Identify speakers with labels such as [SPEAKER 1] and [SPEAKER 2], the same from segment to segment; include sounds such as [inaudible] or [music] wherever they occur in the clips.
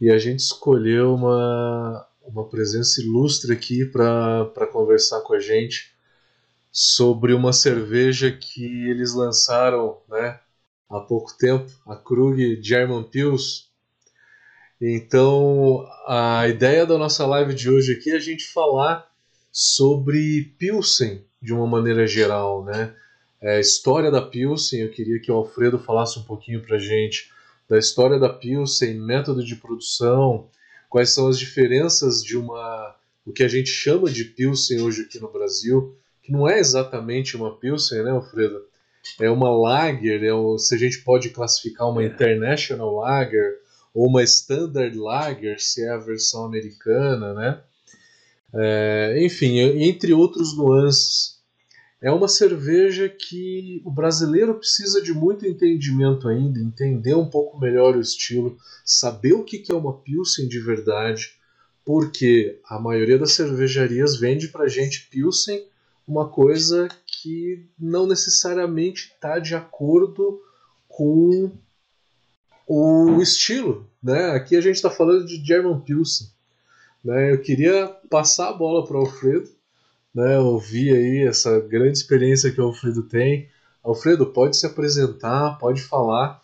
[SPEAKER 1] e a gente escolheu uma, uma presença ilustre aqui para conversar com a gente sobre uma cerveja que eles lançaram né, há pouco tempo, a Krug German Pils. Então, a ideia da nossa live de hoje aqui é a gente falar sobre Pilsen de uma maneira geral, né? É, história da Pilsen, eu queria que o Alfredo falasse um pouquinho para gente da história da Pilsen, método de produção, quais são as diferenças de uma o que a gente chama de Pilsen hoje aqui no Brasil, que não é exatamente uma Pilsen, né, Alfredo? É uma Lager, é um, se a gente pode classificar uma International Lager ou uma Standard Lager, se é a versão americana, né? É, enfim, entre outros nuances. É uma cerveja que o brasileiro precisa de muito entendimento ainda, entender um pouco melhor o estilo, saber o que é uma Pilsen de verdade, porque a maioria das cervejarias vende para gente Pilsen uma coisa que não necessariamente está de acordo com o estilo. Né? Aqui a gente está falando de German Pilsen. Né? Eu queria passar a bola para o Alfredo né, ouvir aí essa grande experiência que o Alfredo tem. Alfredo, pode se apresentar, pode falar.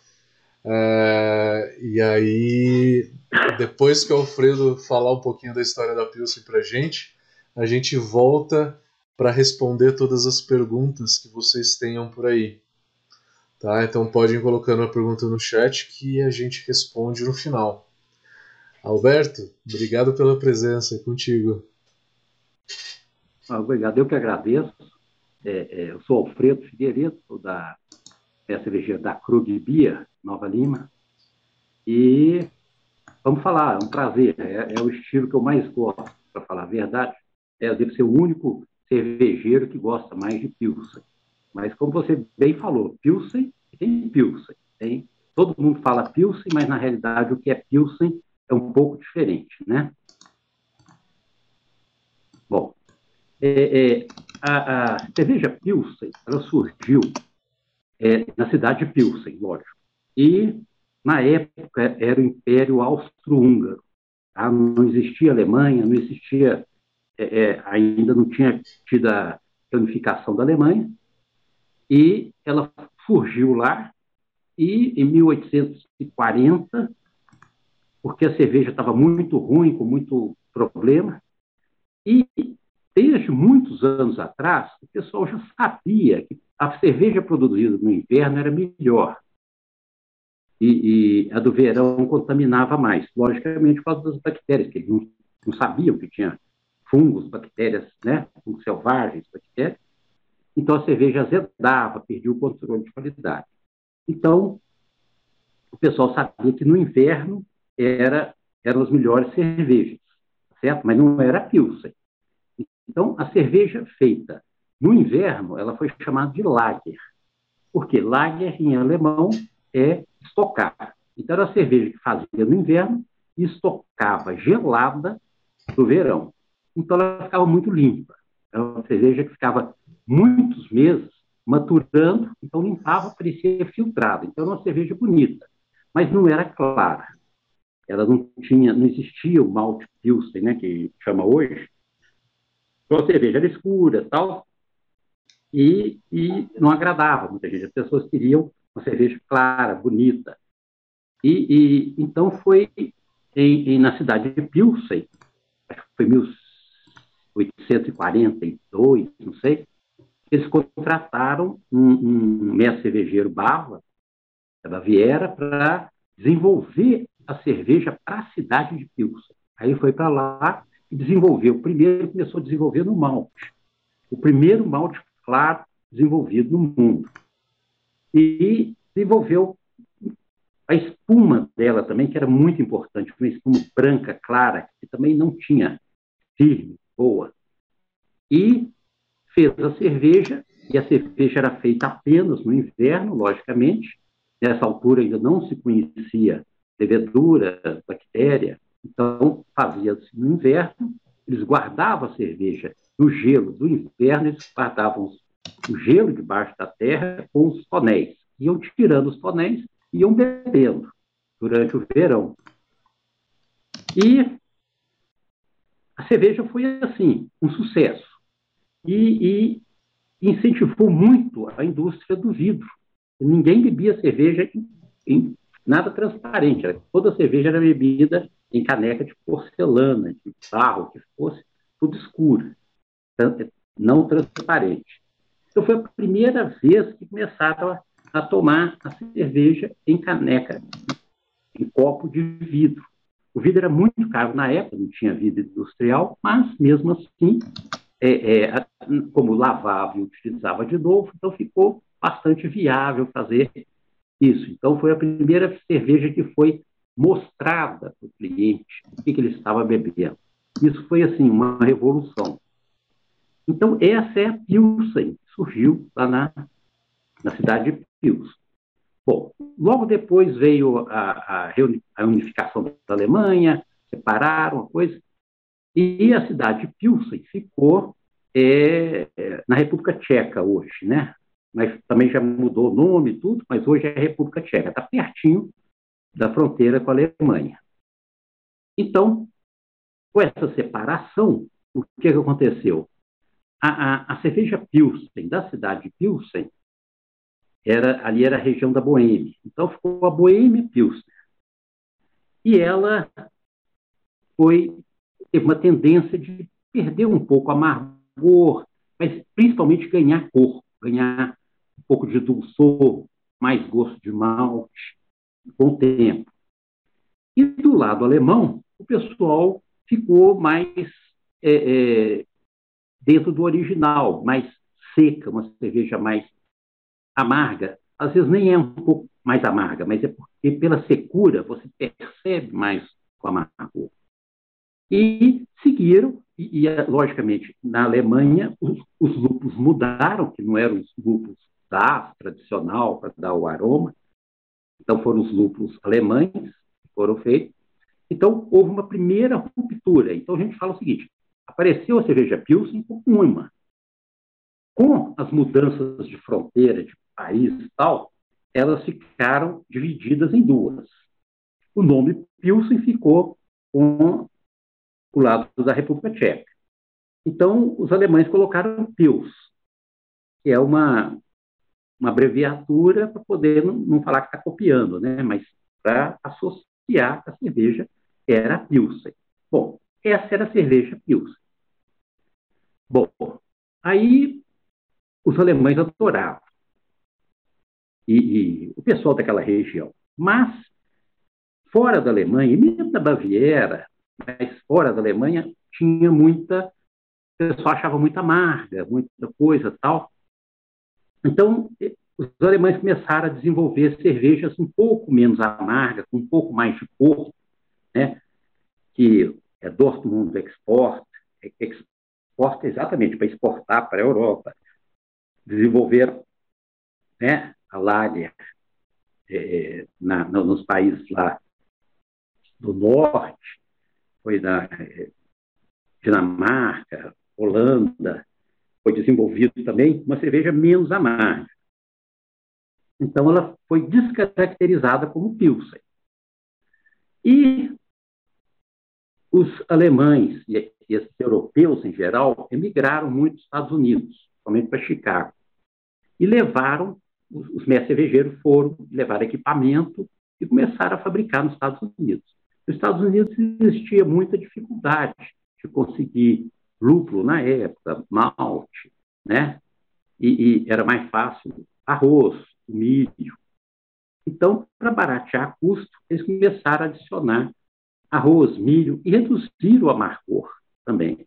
[SPEAKER 1] É, e aí, depois que o Alfredo falar um pouquinho da história da Pilsen pra gente, a gente volta para responder todas as perguntas que vocês tenham por aí. Tá? Então podem ir colocando a pergunta no chat que a gente responde no final. Alberto, obrigado pela presença, é contigo.
[SPEAKER 2] Obrigado, eu que agradeço. É, é, eu sou Alfredo Figueiredo, da cervejeira da Krug Bia, Nova Lima. E vamos falar, é um prazer. É, é o estilo que eu mais gosto, para falar a verdade. É, eu devo ser o único cervejeiro que gosta mais de Pilsen. Mas como você bem falou, Pilsen tem Pilsen. Tem, todo mundo fala Pilsen, mas na realidade o que é Pilsen é um pouco diferente, né? Bom, é, é, a, a, cerveja Pilsen, ela surgiu é, na cidade de Pilsen, lógico. E, na época, era o Império Austro-Húngaro. Tá? Não existia Alemanha, não existia, é, é, ainda não tinha tido a planificação da Alemanha. E ela surgiu lá, e em 1840, porque a cerveja estava muito ruim, com muito problema, e desde muitos anos atrás, o pessoal já sabia que a cerveja produzida no inverno era melhor. E, e a do verão contaminava mais, logicamente por causa das bactérias, que eles não, não sabiam que tinha fungos, bactérias, né, fungos selvagens, bactérias. Então a cerveja azedava, perdia o controle de qualidade. Então, o pessoal sabia que no inverno era, eram as melhores cervejas, certo? Mas não era a Pilsen. Então, a cerveja feita no inverno, ela foi chamada de Lager. Porque Lager, em alemão, é estocar. Então, era a cerveja que fazia no inverno e estocava gelada no verão. Então, ela ficava muito limpa. Era uma cerveja que ficava muitos meses maturando, então limpava, parecia filtrada. Então, era uma cerveja bonita, mas não era clara. Ela não tinha, não existia o malte pilsen, né, que chama hoje, então cerveja era escura tal, e, e não agradava muita gente. As pessoas queriam uma cerveja clara, bonita. E, e então foi em, em, na cidade de Pilsen, acho que foi 1842, não sei, eles contrataram um, um mestre cervejeiro Bava, da Baviera, para desenvolver a cerveja para a cidade de Pilsen. Aí foi para lá e desenvolveu. Primeiro começou a desenvolver no malte. O primeiro malte claro desenvolvido no mundo. E desenvolveu a espuma dela também, que era muito importante, uma espuma branca, clara, que também não tinha firme, boa. E fez a cerveja, e a cerveja era feita apenas no inverno, logicamente. Nessa altura ainda não se conhecia levedura, bactéria, então, fazia-se no inverno, eles guardavam a cerveja no gelo do inverno, eles guardavam o gelo debaixo da terra com os tonéis. Iam tirando os tonéis e iam bebendo durante o verão. E a cerveja foi, assim, um sucesso. E, e incentivou muito a indústria do vidro. Ninguém bebia cerveja em, em nada transparente. Toda cerveja era bebida em caneca de porcelana, de barro, que fosse, tudo escuro, não transparente. Então foi a primeira vez que começaram a, a tomar a cerveja em caneca, em copo de vidro. O vidro era muito caro na época, não tinha vidro industrial, mas mesmo assim, é, é, como lavava e utilizava de novo, então ficou bastante viável fazer isso. Então foi a primeira cerveja que foi mostrada para o cliente o que, que ele estava bebendo. Isso foi assim uma revolução. Então, essa é a Pilsen, que surgiu lá na, na cidade de Pilsen. Bom, logo depois veio a, a, a unificação da Alemanha, separaram a coisa, e a cidade de Pilsen ficou é, na República Tcheca hoje, né? Mas também já mudou o nome e tudo, mas hoje é República Tcheca, está pertinho da fronteira com a Alemanha. Então, com essa separação, o que, que aconteceu? A, a, a, cerveja Pilsen, da cidade de Pilsen, era, ali era a região da Boêmia. Então ficou a Boêmia Pilsen. E ela foi, teve uma tendência de perder um pouco a amargor, mas principalmente ganhar cor, ganhar um pouco de dulçor, mais gosto de malte, com o tempo. E do lado alemão, o pessoal ficou mais é, é, dentro do original, mais seca, uma cerveja mais amarga. Às vezes nem é um pouco mais amarga, mas é porque pela secura você percebe mais o amargor. E seguiram, e, e logicamente na Alemanha os, os, lúpulos mudaram, que não eram os lúpulos da tradicional para dar o aroma, então foram os lúpulos alemães que foram feitos. Então houve uma primeira ruptura. Então a gente fala o seguinte: apareceu a cerveja Pilsen com uma. Com as mudanças de fronteira, de país e tal, elas ficaram divididas em duas. O nome Pilsen ficou com o lado da República Tcheca. Então, os alemães colocaram Pils, que é uma, uma abreviatura para poder não, não, falar que está copiando, né? mas para associar a cerveja era Pilsen. Bom, essa era a cerveja Pilsen. Bom, aí os alemães adoravam. E, e, o pessoal daquela região. Mas, fora da Alemanha, e mesmo da Baviera, mas fora da Alemanha, tinha muita. O pessoal achava muita amarga, muita coisa tal. Então, os alemães começaram a desenvolver cervejas um pouco menos amargas, com um pouco mais de cor, né? que é Dortmund Export, exporta exatamente para exportar para a Europa. Desenvolveram né, a Lager é, na, nos países lá do norte, foi na é, Dinamarca, Holanda, foi desenvolvido também uma cerveja menos amarga. Então, ela foi descaracterizada como Pilsen. E os alemães e esses europeus, em geral, emigraram muito dos Estados Unidos, somente para Chicago. E levaram, os, mestres cervejeiros foram levar equipamento e começaram a fabricar nos Estados Unidos. Nos Estados Unidos existia muita dificuldade de conseguir lúpulo na época, malte, né? E, e era mais fácil arroz, milho. Então, para baratear custo, eles começaram a adicionar arroz, milho e reduzir o amargor também.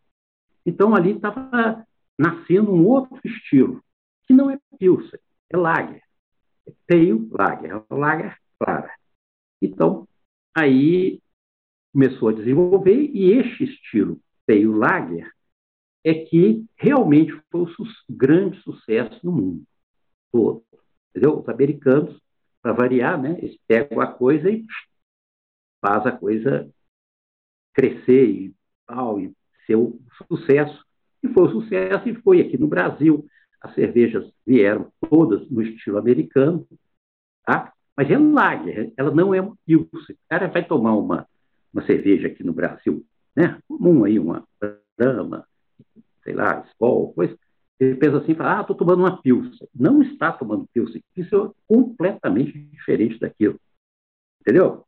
[SPEAKER 2] Então, ali estava nascendo um outro estilo, que não é Pilsen, é Lager. É Pale Lager, é Lager clara. Então, aí começou a desenvolver, e este estilo Pale Lager é que realmente foi o su grande sucesso no mundo todo. Entendeu? Os americanos, para variar, né, eles pegam a coisa e faz a coisa crescer e tal, e ser um sucesso. E foi um sucesso, e foi aqui no Brasil. As cervejas vieram todas no estilo americano, tá? mas é lager, ela não é uma pilsen. O cara vai tomar uma, uma cerveja aqui no Brasil, né? Comum aí, uma Brahma, sei lá, Skol, coisa. Ele pensa assim, fala, ah, estou tomando uma Pilsen. Não está tomando Pilsen. Isso é completamente diferente daquilo. Entendeu?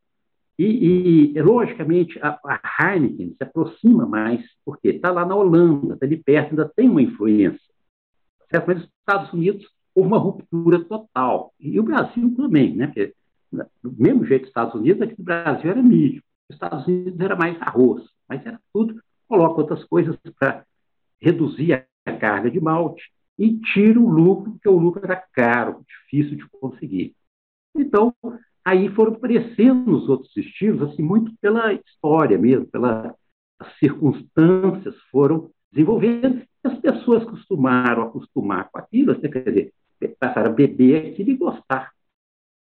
[SPEAKER 2] E, e logicamente, a, a, Heineken se aproxima mais, porque está lá na Holanda, está ali perto, ainda tem uma influência. Certo? Mas nos Estados Unidos houve uma ruptura total. E o Brasil também, né? Porque, do mesmo jeito dos Estados Unidos, aqui no Brasil era milho. Nos Estados Unidos era mais arroz, mas era tudo, coloca outras coisas para reduzir a carga de malte e tira o lucro, porque o lucro era caro, difícil de conseguir. Então, aí foram aparecendo os outros estilos, assim, muito pela história mesmo, pelas circunstâncias foram desenvolvendo. As pessoas costumaram acostumar com aquilo, assim, quer dizer, passaram a beber aquilo e gostar.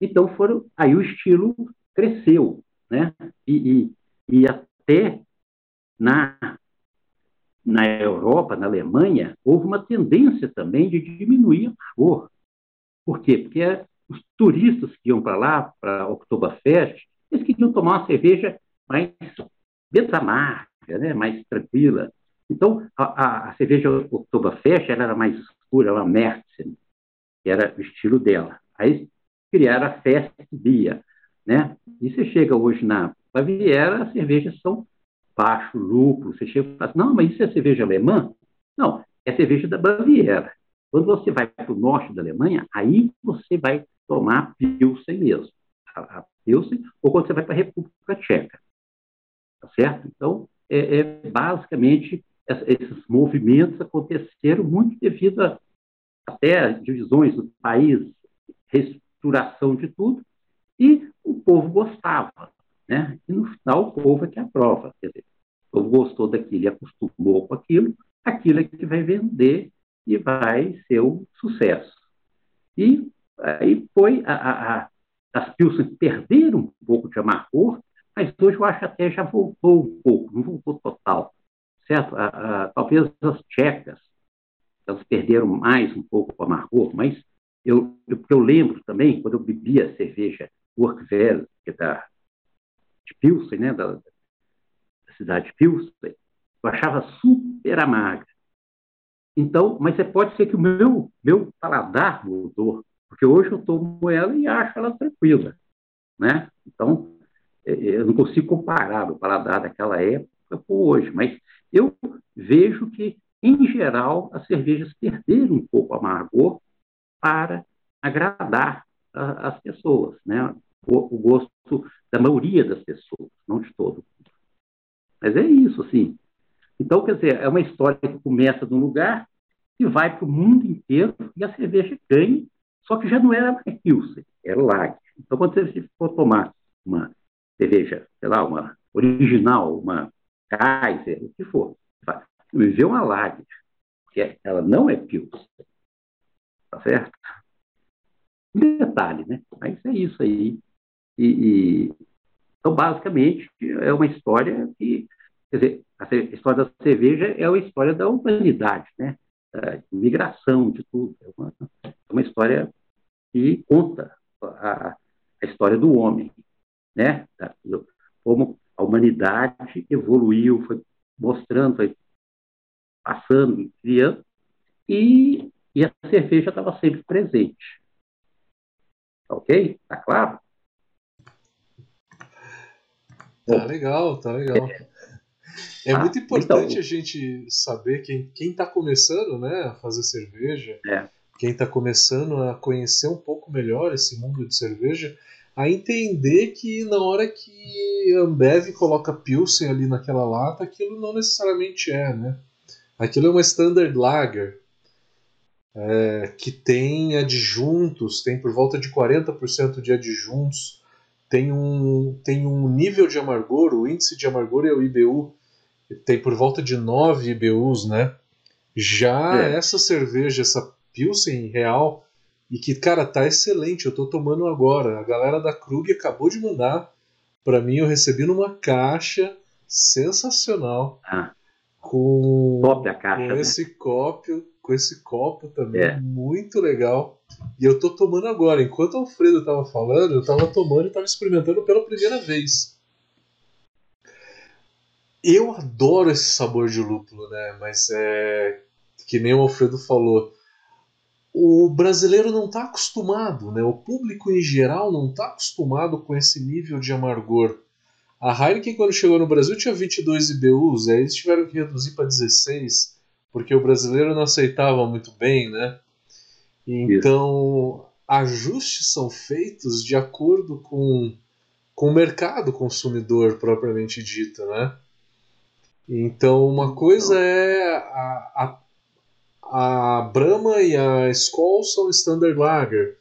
[SPEAKER 2] Então foram, aí o estilo cresceu, né? E, e, e até na na Europa, na Alemanha, houve uma tendência também de diminuir o amargor. Por quê? Porque os turistas que iam para lá, para Oktoberfest, eles queriam tomar uma cerveja mais amarga, né? mais tranquila. Então, a, a, a cerveja Oktoberfest ela era mais escura, uma Märzen, que era o estilo dela. Aí criaram a Fest Bia, né? E você chega hoje na Baviera, as cervejas são baixo lucro. Você chega e fala, não, mas isso é cerveja alemã? Não, é cerveja da Baviera. Quando você vai para o norte da Alemanha, aí você vai tomar Pilsen mesmo. A, a Pilsen, ou quando você vai para a República Tcheca. Tá certo? Então, é, é basicamente esses movimentos aconteceram muito devido a até divisões do país, reestruturação de tudo, e o povo gostava. Né? E no final o povo é que aprova. Quer dizer, o povo gostou daquilo e acostumou com aquilo, aquilo é que vai vender e vai ser o sucesso. E aí foi, a, a, a, as Pilsen perderam um pouco de amargor, mas hoje eu acho até já voltou um pouco, não voltou total, certo? talvez as tchecas, elas perderam mais um pouco o amargor, mas eu, eu, eu lembro também, quando eu bebia cerveja Workvel, que é da, de Pilsen, né, da, da cidade de Pilsen, eu achava super amarga. Então, mas é, pode ser que o meu, meu paladar mudou, porque hoje eu tomo ela e acho ela tranquila, né? Então, é, é, eu não consigo comparar o paladar daquela época com hoje, mas eu vejo que, em geral, as cervejas perderam um pouco o amargor para agradar a, as pessoas, né? O, gosto da maioria das pessoas, não de todo. Mas é isso, assim. Então, quer dizer, é uma história que começa de um lugar e vai para o mundo inteiro e a cerveja ganha, só que já não era Pilsen, era Lager. Então, quando você for tomar uma cerveja, sei lá, uma original, uma Kaiser, o que for, me vê uma Lager, que ela não é Pilsen, tá certo? Um detalhe, né? Mas é isso aí. E, e, então, basicamente, é uma história que, quer dizer, a história da cerveja é a história da humanidade, né? Da migração de tudo. É uma, é uma história que conta a, a história do homem, né? Como a humanidade evoluiu, foi mostrando, foi passando, criando, e, e a cerveja estava sempre presente. Ok? Tá claro?
[SPEAKER 1] Tá legal, tá legal. É ah, muito importante então, a gente saber quem está começando né, a fazer cerveja,
[SPEAKER 2] é.
[SPEAKER 1] quem está começando a conhecer um pouco melhor esse mundo de cerveja, a entender que na hora que a Ambev coloca Pilsen ali naquela lata, aquilo não necessariamente é, né? Aquilo é uma Standard Lager, é, que tem adjuntos, tem por volta de 40% de adjuntos, tem um, tem um nível de amargor, o índice de amargor é o IBU, tem por volta de 9 IBUs, né? Já é. essa cerveja, essa Pilsen real, e que, cara, tá excelente, eu tô tomando agora. A galera da Krug acabou de mandar para mim, eu recebi numa caixa sensacional.
[SPEAKER 2] Ah.
[SPEAKER 1] Com,
[SPEAKER 2] Top a caixa,
[SPEAKER 1] com
[SPEAKER 2] né?
[SPEAKER 1] esse copo, com esse copo também, é. muito legal. E eu tô tomando agora. Enquanto o Alfredo tava falando, eu tava tomando e tava experimentando pela primeira vez. Eu adoro esse sabor de lúpulo, né? Mas é que nem o Alfredo falou, o brasileiro não está acostumado, né? O público em geral não está acostumado com esse nível de amargor. A Heineken, quando chegou no Brasil, tinha 22 IBUs, aí eles tiveram que reduzir para 16, porque o brasileiro não aceitava muito bem, né? Então, Isso. ajustes são feitos de acordo com, com o mercado consumidor propriamente dito, né? Então, uma coisa é a, a, a Brahma e a Skoll são Standard Lager.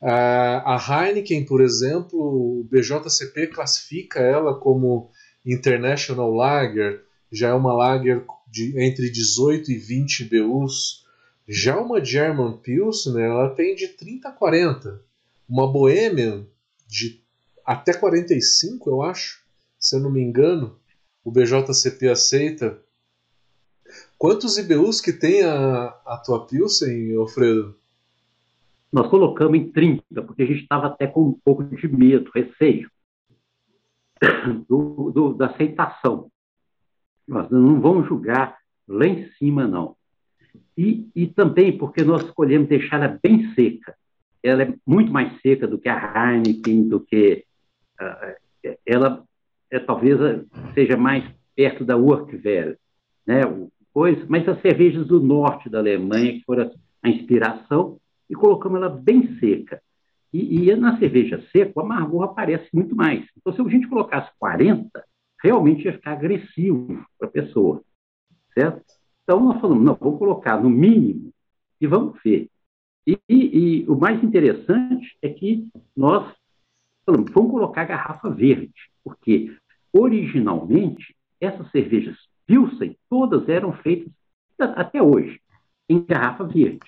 [SPEAKER 1] A Heineken, por exemplo, o BJCP classifica ela como International Lager, já é uma lager de entre 18 e 20 BUs. Já uma German Pilsner, ela tem de 30 a 40. Uma Bohemian de até 45, eu acho, se eu não me engano. O BJCP aceita. Quantos IBUs que tem a, a tua Pilsen, Alfredo?
[SPEAKER 2] Nós colocamos em 30, porque a gente estava até com um pouco de medo, receio [coughs] do, do, da aceitação. Nós não vamos julgar lá em cima, não. E, e também porque nós escolhemos deixar ela bem seca. Ela é muito mais seca do que a Heineken, do que. Uh, ela é, talvez seja mais perto da Urquell, né? Coisa, mas as cervejas do norte da Alemanha, que foram a inspiração, e colocamos ela bem seca. E, e na cerveja seca, o amargor aparece muito mais. Então, se a gente colocasse 40, realmente ia ficar agressivo para a pessoa, certo? Então, nós falamos, não, vamos colocar no mínimo e vamos ver. E, e, e o mais interessante é que nós falamos, vamos colocar garrafa verde, porque originalmente essas cervejas Pilsen, todas eram feitas, até hoje, em garrafa verde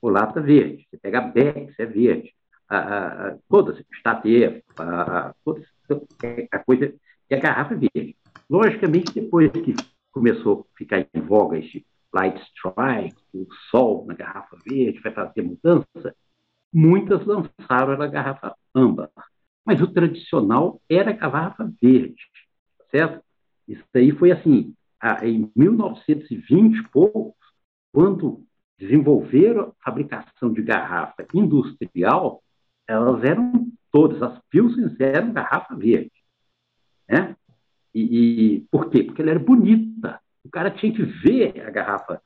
[SPEAKER 2] ou lata verde. Você pega a Bex, é verde. A, a, a, todas, Stater, a, a, todas, a coisa, e a garrafa é verde. Logicamente, depois que começou a ficar em voga este Light Strike, o sol na garrafa verde vai fazer mudança, muitas lançaram a garrafa âmbar. Mas o tradicional era a garrafa verde, certo? Isso aí foi assim, em 1920 poucos, quando desenvolveram a fabricação de garrafa industrial, elas eram todas, as Pilsens eram garrafa verde. Né? E, e, por quê? Porque ela era bonita. O cara tinha que ver a garrafa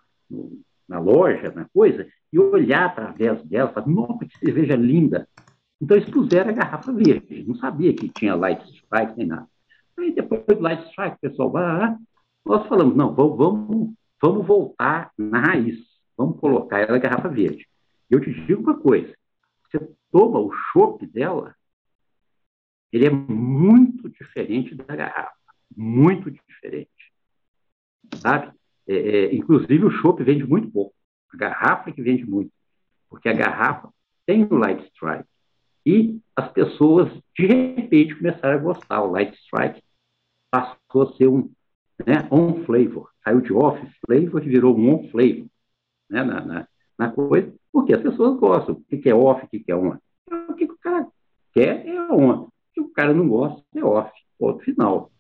[SPEAKER 2] na loja, na coisa, e olhar através dela, falar, nossa, que cerveja linda. Então eles puseram a garrafa verde, não sabia que tinha Light Strike nem nada. Aí depois do Light Strike, o pessoal vai, nós falamos, não, vamos, vamos voltar na raiz. Vamos colocar ela na garrafa verde. Eu te digo uma coisa: você toma o chopp dela, ele é muito diferente da garrafa. Muito diferente. Sabe? É, é, inclusive, o chopp vende muito pouco. A garrafa é que vende muito. Porque a garrafa tem o Light Strike. E as pessoas, de repente, começaram a gostar. O Light Strike passou a ser um né, on flavor. Saiu de off flavor e virou um on flavor né, na, na, na, coisa, porque as pessoas gostam. O que, é off, o que, é on? O que, o cara quer é on. O que o cara não gosta é off. Ponto final.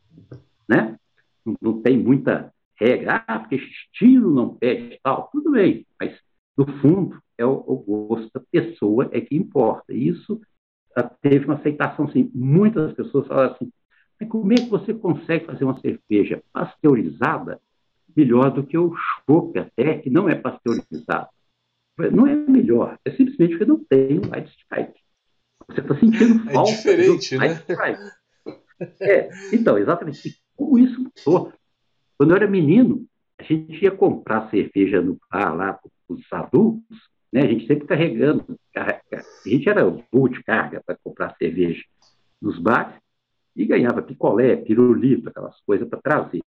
[SPEAKER 2] Né? Não, não tem muita regra, ah, porque estilo não pede tal. Tudo bem, mas no fundo é o, o gosto da pessoa é que importa. E isso ah, teve uma aceitação, assim, muitas pessoas falaram assim, mas como é que você consegue fazer uma cerveja pasteurizada melhor do que o chopp até, que não é pasteurizado. Não é melhor, é simplesmente porque não tem o light strike. Você está sentindo é falta
[SPEAKER 1] é diferente, né? strike.
[SPEAKER 2] É, então, exatamente. Como isso mudou? Quando eu era menino, a gente ia comprar cerveja no bar lá para os adultos, né? A gente sempre carregando, a gente era o de carga para comprar cerveja nos bares e ganhava picolé, pirulito, aquelas coisas para trazer.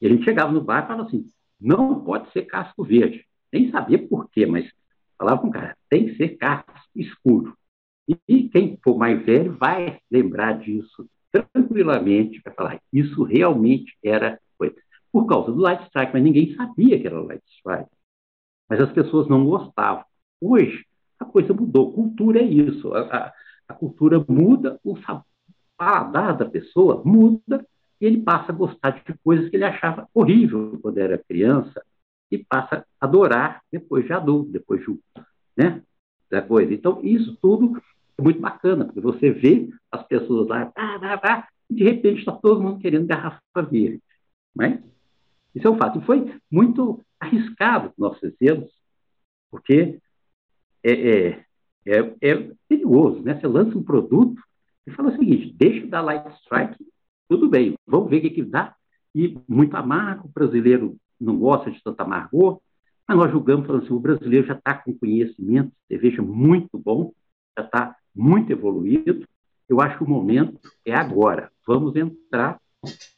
[SPEAKER 2] E a gente chegava no bar e falava assim: não pode ser casco verde. Nem sabia por quê, mas falava com o cara: tem que ser casco escuro. E quem for mais velho vai lembrar disso tranquilamente, vai falar: isso realmente era coisa. Por causa do light strike, mas ninguém sabia que era light strike. Mas as pessoas não gostavam. Hoje, a coisa mudou. Cultura é isso. A, a, a cultura muda, o paladar da pessoa muda e ele passa a gostar de coisas que ele achava horrível quando era criança e passa a adorar depois de adulto, depois de, né, da coisa. Então, isso tudo é muito bacana, porque você vê as pessoas lá, pá, pá, pá, e de repente está todo mundo querendo garrafa verde. Né? Isso é um fato. E foi muito arriscado que nós fizemos, porque é, é, é, é, perigoso, né? Você lança um produto e fala o seguinte, deixa dar light strike, tudo bem, vamos ver o que, que dá. E muito amargo, o brasileiro não gosta de tanto amargor, mas nós julgamos, falando assim, o brasileiro já está com conhecimento, cerveja muito bom, já está muito evoluído, eu acho que o momento é agora. Vamos entrar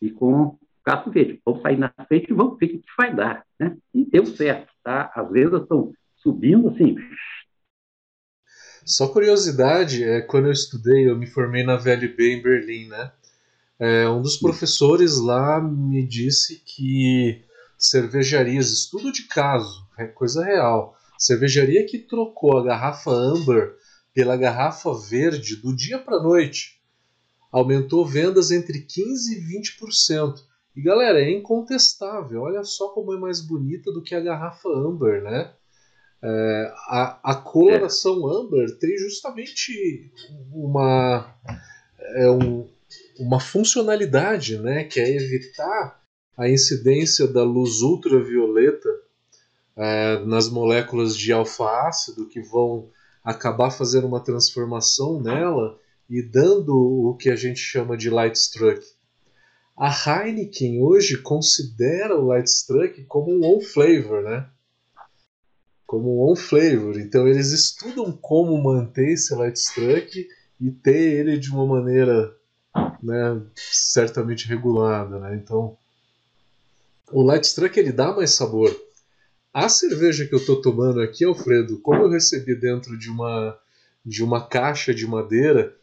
[SPEAKER 2] e com Caso Verde, vamos sair na frente e vamos ver o que vai dar. Né? E deu certo. Tá? As vendas estão subindo assim.
[SPEAKER 1] Só curiosidade, é, quando eu estudei, eu me formei na VLB em Berlim, né? É, um dos professores lá me disse que cervejarias, estudo de caso, é coisa real, cervejaria que trocou a garrafa amber pela garrafa verde do dia para noite aumentou vendas entre 15 e 20%. E galera, é incontestável. Olha só como é mais bonita do que a garrafa amber, né? É, a, a coloração é. amber tem justamente uma, é um, uma funcionalidade, né? Que é evitar a incidência da luz ultravioleta é, nas moléculas de alfa-ácido que vão acabar fazendo uma transformação nela e dando o que a gente chama de light struck. A Heineken hoje considera o light struck como um flavor, né? Como um on flavor. Então eles estudam como manter esse light struck e ter ele de uma maneira, né, certamente regulada, né? Então o light struck ele dá mais sabor. A cerveja que eu estou tomando aqui, Alfredo, como eu recebi dentro de uma de uma caixa de madeira,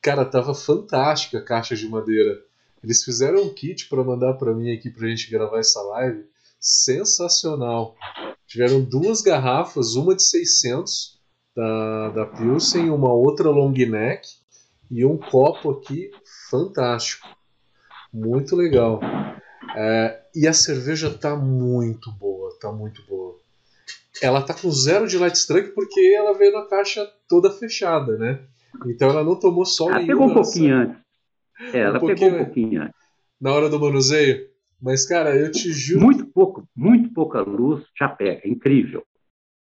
[SPEAKER 1] cara, tava fantástica a caixa de madeira. Eles fizeram um kit para mandar para mim aqui para a gente gravar essa live, sensacional. Tiveram duas garrafas, uma de 600 da, da Pilsen, uma outra long neck e um copo aqui fantástico. Muito legal. É, e a cerveja tá muito boa, tá muito boa. Ela tá com zero de light strike porque ela veio na caixa toda fechada, né? Então ela não tomou sol
[SPEAKER 2] ela
[SPEAKER 1] nenhum.
[SPEAKER 2] Pegou um pouquinho antes. É, ela um pegou um pouquinho antes.
[SPEAKER 1] Na hora do manuseio? Mas, cara, eu te juro.
[SPEAKER 2] Muito pouco, muito pouca luz já pega. É incrível.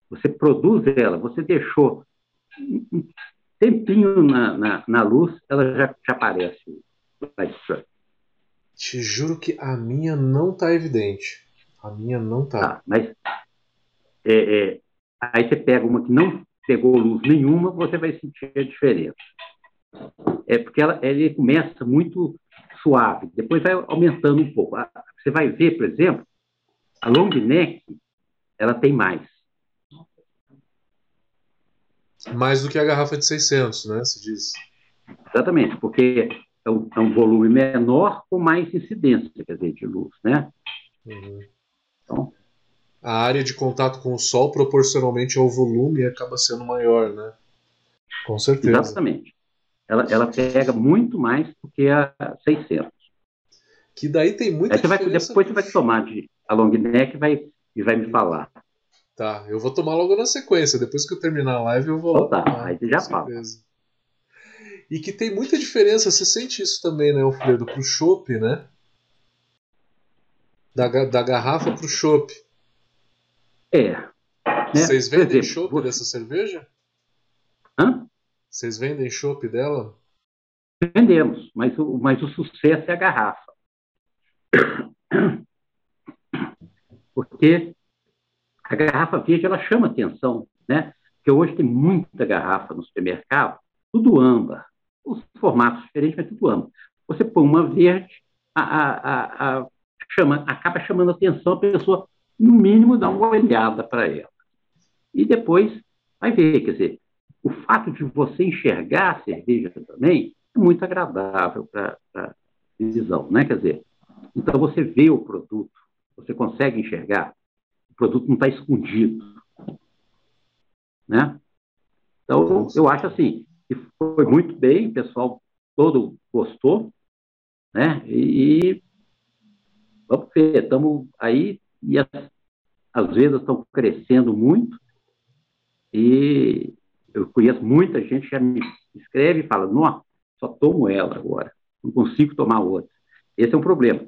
[SPEAKER 2] Você produz ela, você deixou um tempinho na, na, na luz, ela já, já aparece light strike.
[SPEAKER 1] Te juro que a minha não tá evidente. A minha não tá.
[SPEAKER 2] tá mas é, é, aí você pega uma que não pegou luz nenhuma, você vai sentir a diferença. É porque ela, ele começa muito suave, depois vai aumentando um pouco. Você vai ver, por exemplo, a long neck, ela tem mais.
[SPEAKER 1] Mais do que a garrafa de 600, né? Se diz.
[SPEAKER 2] Exatamente, porque é um, é um, volume menor com mais incidência, quer dizer, de luz, né?
[SPEAKER 1] Uhum. Então, a área de contato com o Sol, proporcionalmente ao volume, acaba sendo maior, né? Com certeza.
[SPEAKER 2] Exatamente. Ela, ela pega muito mais do que a 600.
[SPEAKER 1] Que daí tem muita
[SPEAKER 2] Aí você vai, Depois você vai tomar de, a long neck e vai, e vai me falar.
[SPEAKER 1] Tá, eu vou tomar logo na sequência. Depois que eu terminar a live, eu vou.
[SPEAKER 2] Então tá, tomar, aí você já fala.
[SPEAKER 1] E que tem muita diferença, você sente isso também, né, Alfredo, pro chopp, né? Da, da garrafa pro chopp.
[SPEAKER 2] É.
[SPEAKER 1] Né? Vocês vendem chopp vou... dessa cerveja?
[SPEAKER 2] Hã?
[SPEAKER 1] Vocês vendem chopp dela?
[SPEAKER 2] Vendemos, mas o, mas o sucesso é a garrafa. Porque a garrafa verde ela chama atenção, né? Porque hoje tem muita garrafa no supermercado, tudo âmbar os formatos diferentes, mas tudo âmbar. Você põe uma verde, a, a, a, chama, acaba chamando atenção, a pessoa, no mínimo, dá uma olhada para ela. E depois vai ver, quer dizer, o fato de você enxergar a cerveja também é muito agradável para a visão, né? Quer dizer, então você vê o produto, você consegue enxergar, o produto não está escondido, né? Então, eu acho assim, e foi muito bem, o pessoal todo gostou. né? E, vamos ver, estamos aí e as, as vendas estão crescendo muito e eu conheço muita gente que já me escreve e fala, nossa, só tomo ela agora, não consigo tomar outra. Esse é um problema.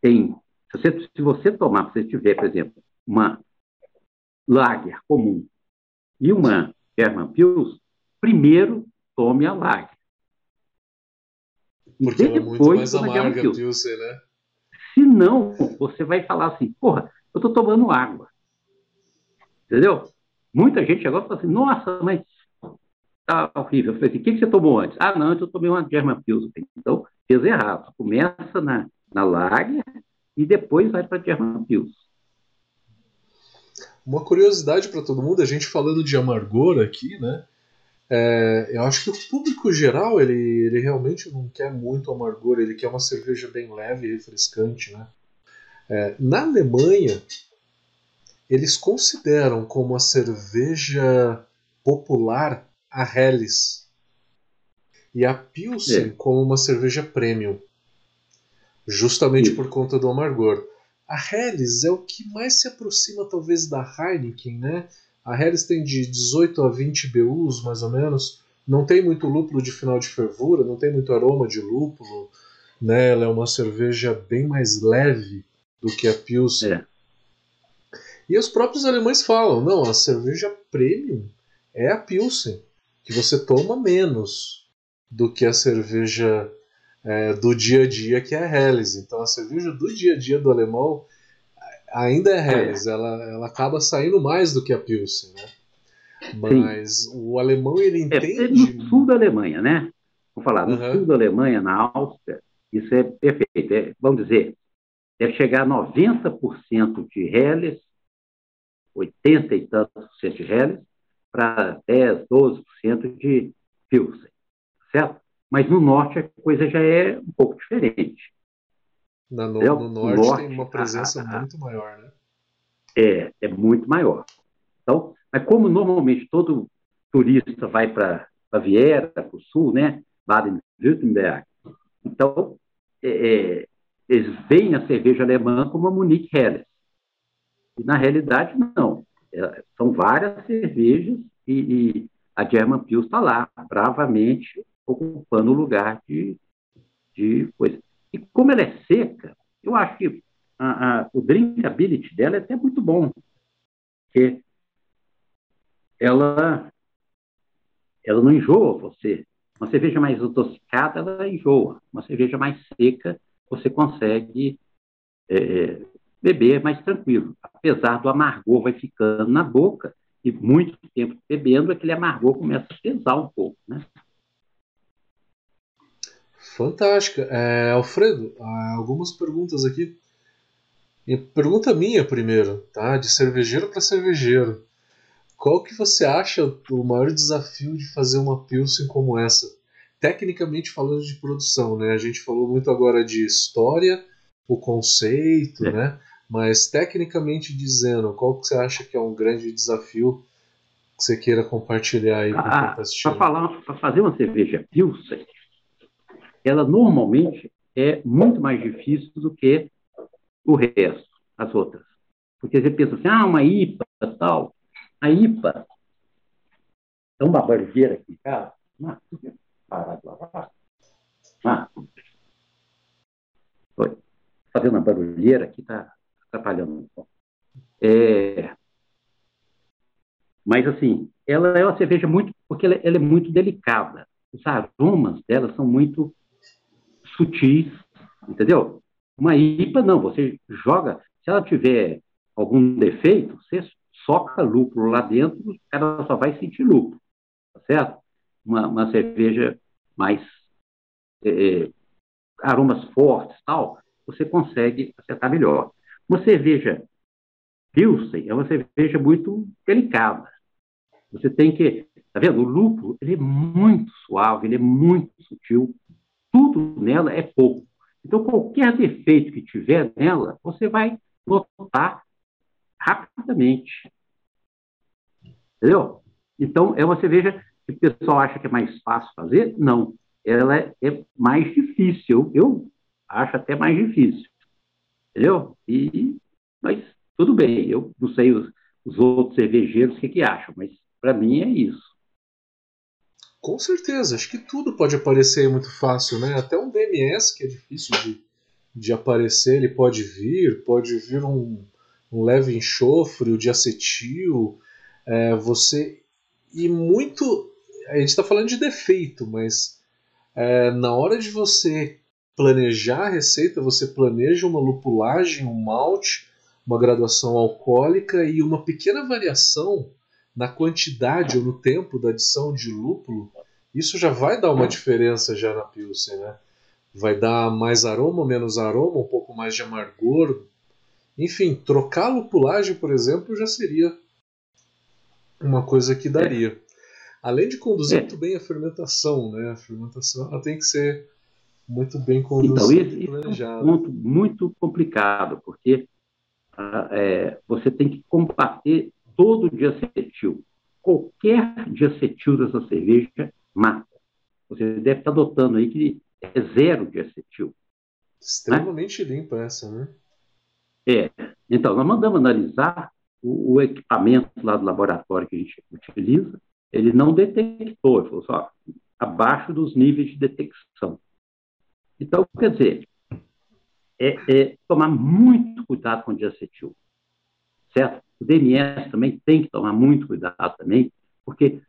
[SPEAKER 2] Tem, se você, se você tomar, se você tiver, por exemplo, uma lager comum e uma German Pils, primeiro tome a lager.
[SPEAKER 1] Porque ela é muito mais amarga, Pilsen, né?
[SPEAKER 2] Se não, você vai falar assim, porra, eu estou tomando água. Entendeu? Muita gente agora fala assim, nossa, mas tá horrível. Eu falei assim, o que, que você tomou antes? Ah, não, eu tomei uma German Pilsen. Então, fez errado. Começa na, na Lager e depois vai para a German Pilsen.
[SPEAKER 1] Uma curiosidade para todo mundo, a gente falando de amargor aqui, né? É, eu acho que o público geral ele, ele realmente não quer muito amargor, ele quer uma cerveja bem leve e refrescante. Né? É, na Alemanha, eles consideram como a cerveja popular a Helles e a Pilsen é. como uma cerveja premium, justamente por conta do amargor. A Helles é o que mais se aproxima talvez da Heineken, né? A Harris tem de 18 a 20 BUs, mais ou menos. Não tem muito lúpulo de final de fervura, não tem muito aroma de lúpulo. Né? Ela é uma cerveja bem mais leve do que a Pilsen. É. E os próprios alemães falam: não, a cerveja premium é a Pilsen, que você toma menos do que a cerveja é, do dia a dia, que é a Helles. Então a cerveja do dia a dia do alemão ainda é Helles, é. ela, ela acaba saindo mais do que a Pilsen, né? Mas Sim. o alemão ele é, entende. É,
[SPEAKER 2] no sul da Alemanha, né? Vou falar, no uhum. sul da Alemanha, na Áustria, isso é perfeito. É, vamos dizer, deve chegar a 90% de Helles, 80 e tantos por cento de Helles, para 10, 12% de Pilsen, certo? Mas no norte a coisa já é um pouco diferente.
[SPEAKER 1] Na, no, no norte, norte, tem uma presença a, a, muito maior, né?
[SPEAKER 2] É, é muito maior. Então, mas como normalmente todo turista vai para a Viera, para o sul, né? Baden-Württemberg, então é, é, eles veem a cerveja alemã como a Munich Helles. E na realidade, não. É, são várias cervejas e, e a German Pils está lá, bravamente ocupando o lugar de, de coisa. E como ela é seca, eu acho que a, a, o drinkability dela é até muito bom. Porque ela, ela não enjoa você. Uma cerveja mais adocicada, ela enjoa. Uma cerveja mais seca, você consegue é, beber mais tranquilo. Apesar do amargor vai ficando na boca, e muito tempo bebendo, aquele amargor começa a pesar um pouco, né?
[SPEAKER 1] Fantástica. É, Alfredo, algumas perguntas aqui. E pergunta minha primeiro, tá? De cervejeiro para cervejeiro. Qual que você acha o maior desafio de fazer uma pilsen como essa? Tecnicamente falando de produção, né? A gente falou muito agora de história, o conceito, é. né? Mas tecnicamente dizendo, qual que você acha que é um grande desafio que você queira compartilhar aí com
[SPEAKER 2] ah, quem está assistindo? Para fazer uma cerveja pilsen, ela normalmente é muito mais difícil do que o resto, as outras. Porque você pensa assim, ah, uma IPA tal. A IPA é uma barulheira aqui, cara. Ah, parar de foi. Fazendo uma barulheira aqui, está atrapalhando. É, mas, assim, ela é uma cerveja muito. Porque ela, ela, é muito delicada. Os aromas dela são muito sutis, entendeu? Uma IPA, não, você joga, se ela tiver algum defeito, você soca lúpulo lá dentro, ela só vai sentir lúpulo, tá certo? Uma, uma cerveja mais é, é, aromas fortes tal, você consegue acertar melhor. Uma cerveja Pilsen é uma cerveja muito delicada. Você tem que, tá vendo? O lúpulo, ele é muito suave, ele é muito sutil, tudo nela é pouco. Então, qualquer defeito que tiver nela, você vai notar rapidamente. Entendeu? Então, é uma cerveja que o pessoal acha que é mais fácil fazer? Não. ela é, é mais difícil. Eu, acho até mais difícil. Entendeu? E, mas tudo bem, eu não sei os, os outros cervejeiros o que, que acham, mas para mim é isso.
[SPEAKER 1] Com certeza, acho que tudo pode aparecer muito fácil, né? Até um DMS que é difícil de, de aparecer, ele pode vir, pode vir um, um leve enxofre, o de acetil, é, você e muito a gente está falando de defeito, mas é, na hora de você planejar a receita, você planeja uma lupulagem, um malte, uma graduação alcoólica e uma pequena variação na quantidade ou no tempo da adição de lúpulo, isso já vai dar uma diferença já na Pilsen, né? Vai dar mais aroma, menos aroma, um pouco mais de amargor. Enfim, trocar a lupulagem, por exemplo, já seria uma coisa que daria. Além de conduzir é. muito bem a fermentação, né? A fermentação ela tem que ser muito bem conduzida então,
[SPEAKER 2] e planejada. É um ponto muito complicado, porque ah, é, você tem que combater todo diacetil. Qualquer diacetil dessa cerveja mata. Você deve estar adotando aí que é zero diacetil.
[SPEAKER 1] Extremamente né? limpa essa, né?
[SPEAKER 2] É. Então, nós mandamos analisar o, o, equipamento lá do laboratório que a gente utiliza. Ele não detectou, ele falou só, abaixo dos níveis de detecção. Então, quer dizer, é, é tomar muito cuidado com o diacetil, certo? O DMS também tem que tomar muito cuidado também, porque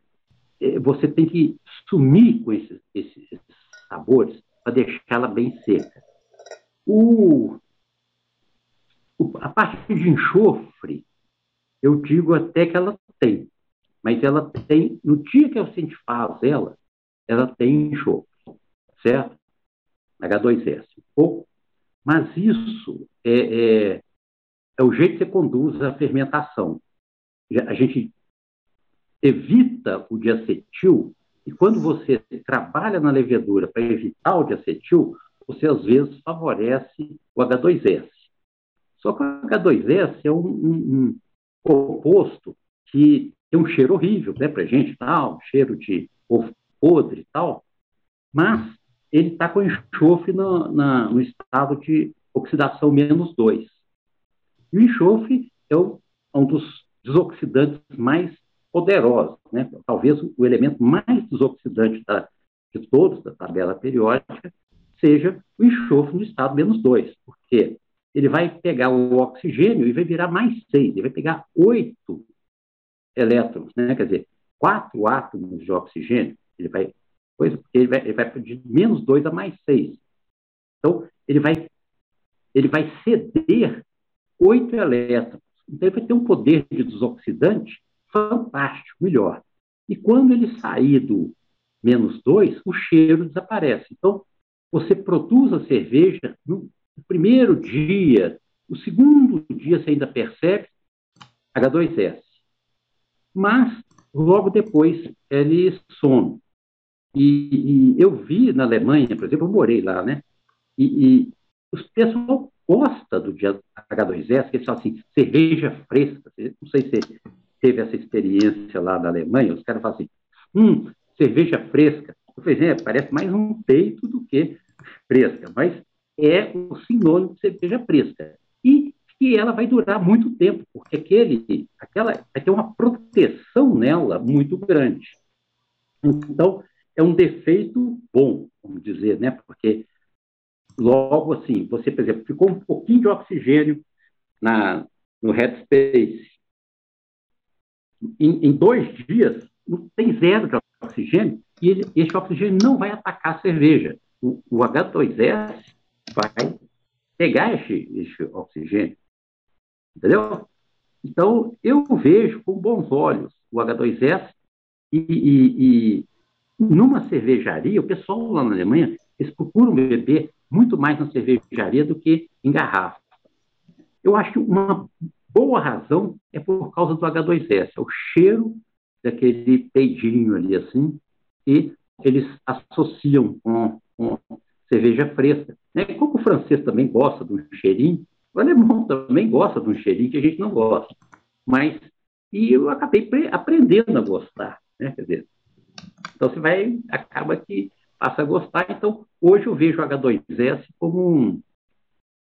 [SPEAKER 2] é, você tem que sumir com esses, esses sabores para deixá-la bem seca. O, o, a parte de enxofre, eu digo até que ela tem, mas ela tem, no dia que a gente faz ela, ela tem enxofre, certo? H2S, pouco, mas isso é, é, é o jeito que você conduz a fermentação. A gente evita o diacetil, e quando você trabalha na levedura para evitar o diacetil, você às vezes favorece o H2S. Só que o H2S é um, um, um composto que tem um cheiro horrível né, para a gente, tal, um cheiro de ovo podre e tal, mas ele está com enxofre no, na, no estado de oxidação menos 2. E o enxofre é um dos desoxidantes mais poderosos, né? talvez o elemento mais desoxidante da, de todos da tabela periódica seja o enxofre no estado menos 2, porque ele vai pegar o oxigênio e vai virar mais 6, ele vai pegar 8 elétrons, né? quer dizer, quatro átomos de oxigênio, ele vai, pois, ele vai, ele vai de menos 2 a mais 6. Então, ele vai, ele vai ceder 8 elétrons. Então, ele vai ter um poder de desoxidante fantástico, melhor. E quando ele sair do menos 2, o cheiro desaparece. Então, você produz a cerveja no primeiro dia, o segundo dia você ainda percebe H2S. Mas, logo depois, ele some. E, e, eu vi na Alemanha, por exemplo, eu morei lá, né? E, e os pessoal gosta do H2S, que eles falam assim, cerveja fresca. Não sei se teve essa experiência lá da Alemanha, os caras falam assim, hum, cerveja fresca. Eu falei, é, parece mais um peito do que fresca, mas é o sinônimo de cerveja fresca. E que ela vai durar muito tempo, porque aquele, aquela vai ter uma proteção nela muito grande. Então, é um defeito bom, vamos dizer, né? Porque logo assim, você, por exemplo, ficou um pouquinho de oxigênio na, no headspace. Em, em dois dias, tem zero de oxigênio e ele, esse oxigênio não vai atacar a cerveja. O, o H2S vai pegar esse, esse oxigênio. Entendeu? Então, eu vejo com bons olhos o H2S e, e, e numa cervejaria, o pessoal lá na Alemanha, eles procuram beber muito mais na cervejaria do que em garrafa. Eu acho que uma boa razão é por causa do H2S, é o cheiro daquele peidinho ali assim, e eles associam com, com cerveja fresca. Né? Como o francês também gosta de um cheirinho, o alemão também gosta de um cheirinho que a gente não gosta. Mas, e eu acabei aprendendo a gostar, né? Quer dizer, então você vai, acaba que passa a gostar. Então, hoje eu vejo o H2S como um,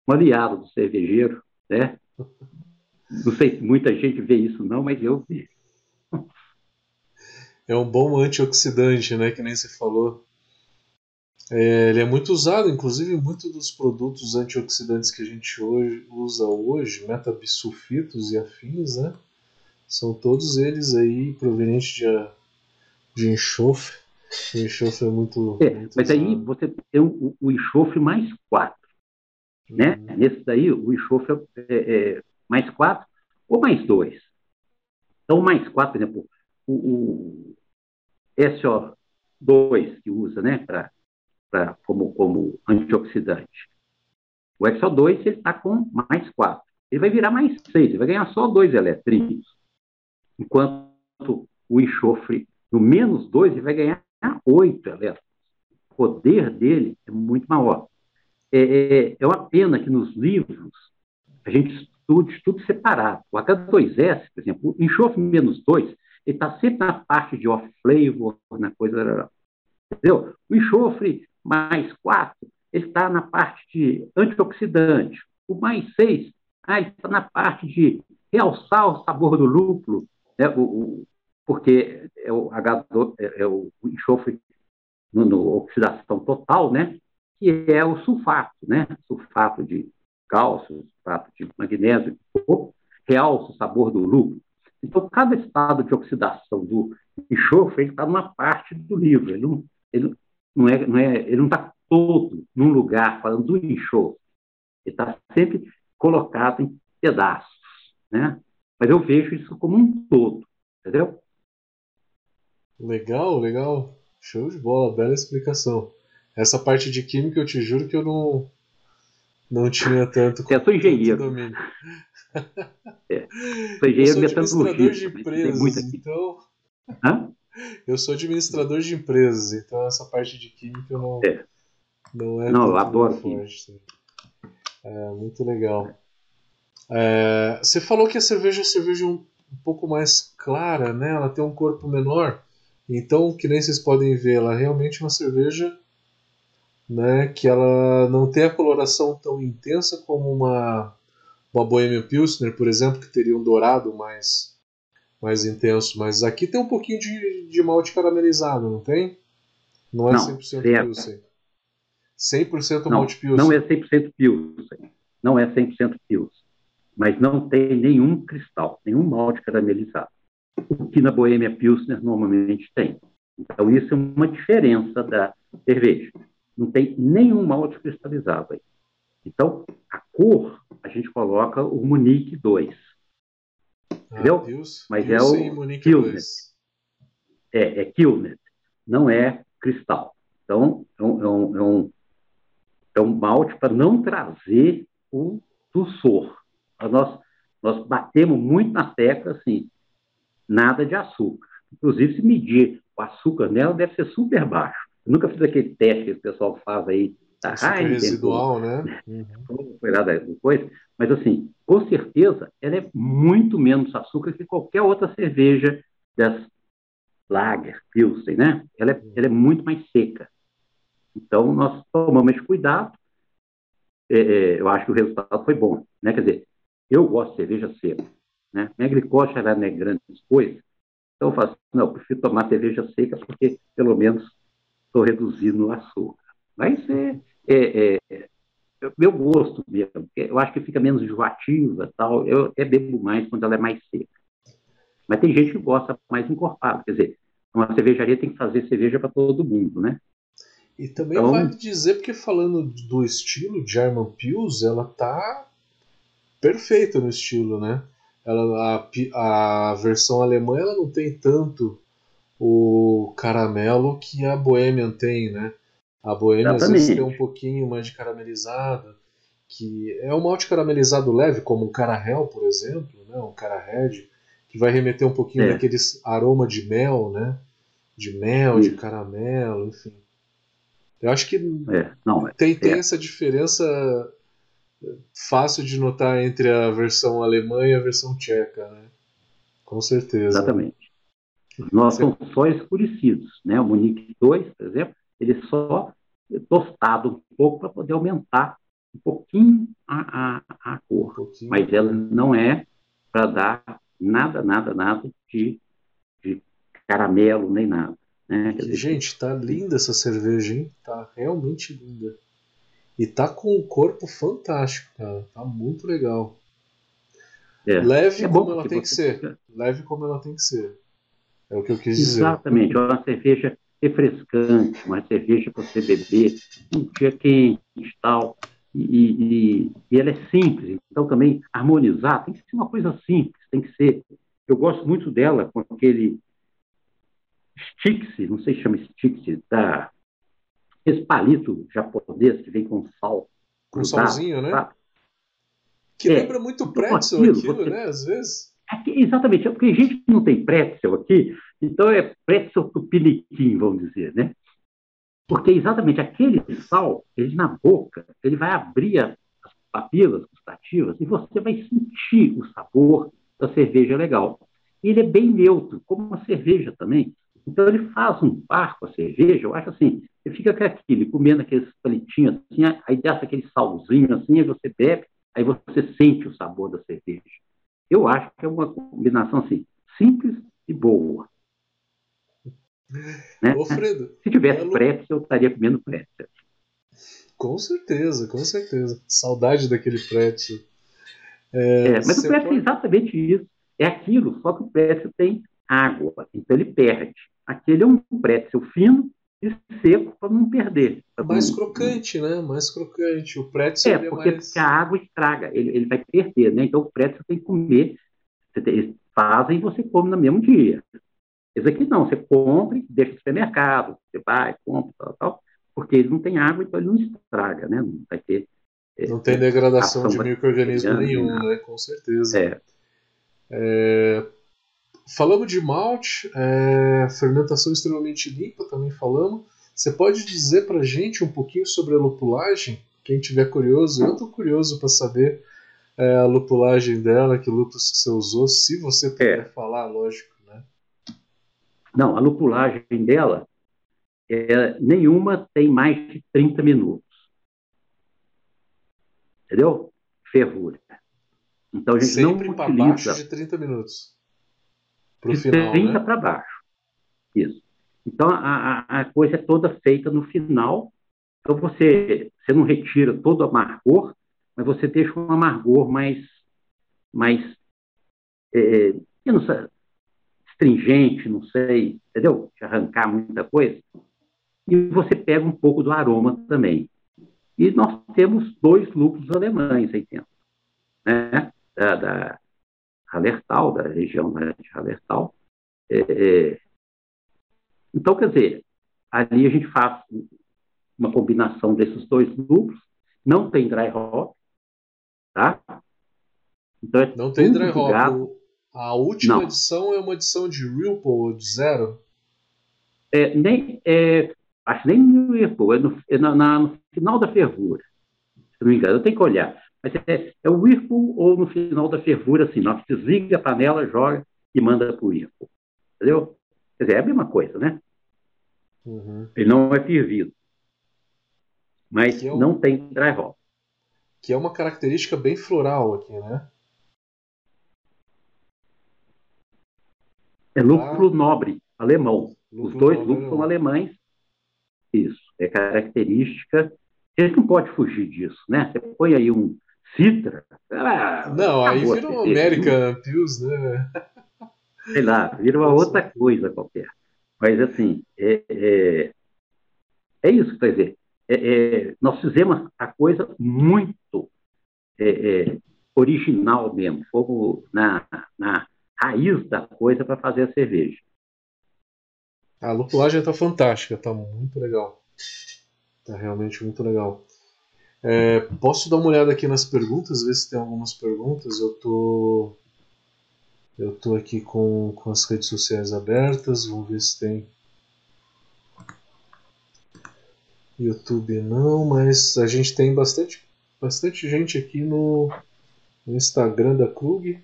[SPEAKER 2] um aliado do cervejeiro, né? Não sei se muita gente vê isso não, mas eu vejo.
[SPEAKER 1] É um bom antioxidante, né? Que nem você falou. É, ele é muito usado, inclusive muitos dos produtos antioxidantes que a gente hoje, usa hoje, metabisulfitos e afins, né? São todos eles aí provenientes de, de enxofre. O enxofre é muito.
[SPEAKER 2] É,
[SPEAKER 1] muito
[SPEAKER 2] mas
[SPEAKER 1] usado.
[SPEAKER 2] aí você tem o, o enxofre mais 4. Né?
[SPEAKER 1] Uhum.
[SPEAKER 2] Nesse daí, o enxofre é, é mais 4 ou mais 2. Então, mais 4, por exemplo, o, o SO2 que usa né, pra, pra, como, como antioxidante. O SO2 ele está com mais 4. Ele vai virar mais 6, ele vai ganhar só 2 eletrinhos. Enquanto o enxofre, no menos 2, ele vai ganhar 8 elétrons. O poder dele é muito maior. É, é, é uma pena que nos livros a gente estude tudo separado. O H2S, por exemplo, o enxofre menos 2, ele está sempre na parte de off-flavor, na coisa. Entendeu? O enxofre mais 4, ele está na parte de antioxidante. O mais 6, ah, ele está na parte de realçar o sabor do lúpulo, né? o, o, porque é o, H2, é, é o enxofre no, no, oxidação total, né? que é o sulfato, né? sulfato de cálcio, sulfato de magnésio, realça o sabor do lúpulo. Então, cada estado de oxidação do enxofre está numa parte do livro. Ele não, ele não é, não é, ele não está todo num lugar falando do enxofre. Ele está sempre colocado em pedaços, né? Mas eu vejo isso como um todo, entendeu?
[SPEAKER 1] Legal, legal. Show de bola, bela explicação. Essa parte de química eu te juro que eu não não tinha tanto.
[SPEAKER 2] Você é sou engenheiro. É. Sou engenheiro
[SPEAKER 1] eu sou administrador de empresas, então.
[SPEAKER 2] Hã?
[SPEAKER 1] Eu sou administrador de empresas, então essa parte de química não
[SPEAKER 2] é.
[SPEAKER 1] não é
[SPEAKER 2] não, eu adoro
[SPEAKER 1] forte. É muito legal. É, você falou que a cerveja é cerveja um, um pouco mais clara, né? Ela tem um corpo menor. Então, que nem vocês podem ver, ela é realmente uma cerveja né, que ela não tem a coloração tão intensa como uma, uma Bohemian Pilsner, por exemplo, que teria um dourado mais, mais intenso. Mas aqui tem um pouquinho de, de malte caramelizado, não tem? Não é
[SPEAKER 2] não,
[SPEAKER 1] 100%
[SPEAKER 2] certo.
[SPEAKER 1] Pilsen. 100%
[SPEAKER 2] não,
[SPEAKER 1] malte Pilsen.
[SPEAKER 2] Não é 100% Pilsen. Não é 100% Pilsen. Mas não tem nenhum cristal, nenhum malte caramelizado. O que na Bohemia Pilsner normalmente tem. Então, isso é uma diferença da cerveja não tem nenhum malte cristalizado aí. Então, a cor, a gente coloca o Munique 2. Entendeu?
[SPEAKER 1] Ah, Deus,
[SPEAKER 2] Mas
[SPEAKER 1] Deus
[SPEAKER 2] é o Kilnet. É, é Kilnet. Não é cristal. Então, é um, é um, é um, é um malte para não trazer o dulçor. Nós, nós batemos muito na tecla, assim, nada de açúcar. Inclusive, se medir o açúcar nela, deve ser super baixo. Eu nunca fiz aquele teste que o pessoal faz aí da
[SPEAKER 1] Heineken. residual, né? Uhum.
[SPEAKER 2] Foi lá depois. Mas, assim, com certeza, ela é muito menos açúcar que qualquer outra cerveja das Lager, Pilsen, né? Ela é, ela é muito mais seca. Então, nós tomamos esse cuidado. É, é, eu acho que o resultado foi bom, né? Quer dizer, eu gosto de cerveja seca, né? Minha glicose ela não é grande coisa. Então, eu faço, não, eu prefiro tomar cerveja seca porque, pelo menos, estou reduzindo o açúcar. Mas é, é, é, é meu gosto mesmo, eu acho que fica menos enjoativa tal. Eu até bebo mais quando ela é mais seca. Mas tem gente que gosta mais encorpada. Quer dizer, uma cervejaria tem que fazer cerveja para todo mundo, né?
[SPEAKER 1] E também então, vale dizer, porque falando do estilo German Pils, ela tá perfeita no estilo, né? Ela, a, a versão alemã ela não tem tanto o caramelo que a Bohemian tem, né? A Bohemian às vezes tem um pouquinho mais de caramelizado, que é um malte caramelizado leve, como um Carahel, por exemplo, né? um Red, que vai remeter um pouquinho é. daqueles aroma de mel, né? De mel, Isso. de caramelo, enfim. Eu acho que
[SPEAKER 2] é. Não, é.
[SPEAKER 1] tem, tem essa diferença fácil de notar entre a versão alemã e a versão tcheca, né? Com certeza.
[SPEAKER 2] Exatamente. Os nossos são só escurecidos, né? O Munique 2, por exemplo, Ele é só tostado um pouco para poder aumentar um pouquinho a, a, a cor. Um. Mas ela não é para dar nada, nada, nada de, de caramelo nem nada. Né?
[SPEAKER 1] Dizer, gente, tá linda essa cerveja, hein? Tá realmente linda. E tá com o corpo fantástico, cara. Tá muito legal. É. Leve é como ela tem que ser. Leve como ela tem que ser. É o que eu quis dizer.
[SPEAKER 2] Exatamente. É uma cerveja refrescante, uma cerveja para você beber um dia quente e tal. E, e, e, ela é simples, então também harmonizar tem que ser uma coisa simples, tem que ser. Eu gosto muito dela com aquele Stix, não sei se chama Stix, da, esse palito japonês que vem com sal.
[SPEAKER 1] Com salzinho, né? Sabe? Que é, lembra muito então, pretzel aquilo, aquilo você... né? Às vezes.
[SPEAKER 2] É, exatamente, é porque a gente não tem pretzel aqui, então é pretzel tupiniquim, vamos dizer, né? Porque exatamente aquele sal, ele na boca, ele vai abrir as papilas gustativas e você vai sentir o sabor da cerveja legal. Ele é bem neutro, como uma cerveja também. Então ele faz um par com a cerveja, eu acho assim, você fica com aquilo, comendo aqueles palitinhos assim, aí desce aquele salzinho assim, aí você bebe, aí você sente o sabor da cerveja. Eu acho que é uma combinação assim, simples e boa. [laughs] Né? Ô, Fredo, Se tivesse é pretzel, eu estaria comendo pretzel.
[SPEAKER 1] Com certeza, com certeza. Saudade daquele pretzel.
[SPEAKER 2] É, é, mas o pretzel pode... é exatamente isso. É aquilo, só que o pretzel tem água, então ele perde. Aquele é um pretzel fino e seco para não perder.
[SPEAKER 1] Mais não... crocante, né? Mais crocante. O pretzel
[SPEAKER 2] é, é porque,
[SPEAKER 1] mais...
[SPEAKER 2] porque a água estraga, ele, ele vai perder, né? Então o pretzel tem que comer, eles fazem e você come no mesmo dia. Esse aqui não, você compra, deixa no supermercado, você vai, compra, tal, tal, porque ele não tem água, então ele não estraga, né? Não vai ter.
[SPEAKER 1] É, não tem degradação de microorganismo nenhum, né? Com certeza. É. É, falamos de malte, é, fermentação extremamente limpa, também falamos. Você pode dizer para gente um pouquinho sobre a lupulagem? Quem tiver curioso, eu estou curioso para saber é, a lupulagem dela, que lúpulos que você usou, se você puder é. falar, lógico.
[SPEAKER 2] Não, a lupulagem dela, é, nenhuma tem mais de 30 minutos. Entendeu? Fervura. Então a gente Sempre não utiliza... baixo
[SPEAKER 1] de 30 minutos.
[SPEAKER 2] Pro de final, 30 né? para baixo. Isso. Então a, a, coisa é toda feita no final. Então você, você não retira todo o amargor, mas você deixa um amargor mais, mais é, eu não sei, astringente, não sei, entendeu? De arrancar muita coisa. E você pega um pouco do aroma também. E nós temos dois lúpulos alemães aí dentro, né? Da, da Hallertau, da região de Hallertau. É, é... Então, quer dizer, ali a gente faz uma combinação desses dois lúpulos, não tem dry hop, tá?
[SPEAKER 1] Então é não tem dry hop. A última não. edição é uma edição de Whirlpool de zero?
[SPEAKER 2] É, nem, é, acho nem no Whirlpool, é, no, é na, na, no final da fervura. Se não me engano, eu tenho que olhar. Mas é, é o Whirlpool ou no final da fervura, assim, nós desliga a panela, joga e manda para o Whirlpool. Entendeu? Quer dizer, é a mesma coisa, né? Uhum. Ele não é fervido. Mas é um, não tem dry hop.
[SPEAKER 1] Que é uma característica bem floral aqui, né?
[SPEAKER 2] É lúpulo ah. nobre, alemão. Lúpulo Os dois lúpulos são alemães. Isso, é característica. A gente não pode fugir disso, né? Você põe aí um Citra.
[SPEAKER 1] Ah, não, aí vira um American Pills, né?
[SPEAKER 2] Sei lá, vira uma outra coisa qualquer. Mas, assim, é, é, é isso, quer dizer, é, é, nós fizemos a coisa muito é, é original mesmo. Fomos na, na raiz da coisa para fazer a cerveja.
[SPEAKER 1] A lupulagem está fantástica, está muito legal. Está realmente muito legal. É, posso dar uma olhada aqui nas perguntas, ver se tem algumas perguntas. Eu tô, eu tô aqui com, com as redes sociais abertas, vamos ver se tem. YouTube não, mas a gente tem bastante, bastante gente aqui no, no Instagram da Krug.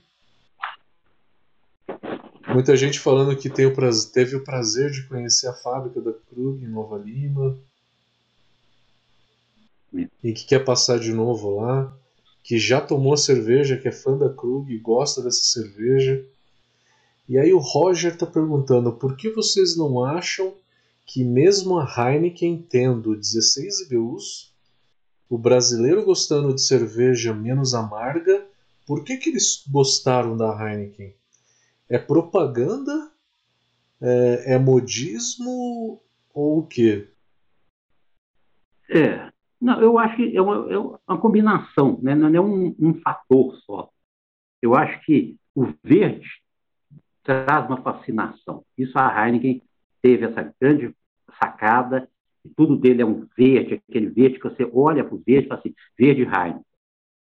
[SPEAKER 1] Muita gente falando que tem o prazer, teve o prazer de conhecer a fábrica da Krug em Nova Lima. E que quer passar de novo lá. Que já tomou cerveja, que é fã da Krug gosta dessa cerveja. E aí o Roger está perguntando por que vocês não acham que mesmo a Heineken tendo 16 IBUs, o brasileiro gostando de cerveja menos amarga, por que, que eles gostaram da Heineken? É propaganda? É, é modismo? Ou o quê?
[SPEAKER 2] É, não, eu acho que é uma, é uma combinação, né? não é um, um fator só. Eu acho que o verde traz uma fascinação. Isso a Heineken teve essa grande sacada, e tudo dele é um verde, aquele verde que você olha para o verde e fala assim, verde Heineken.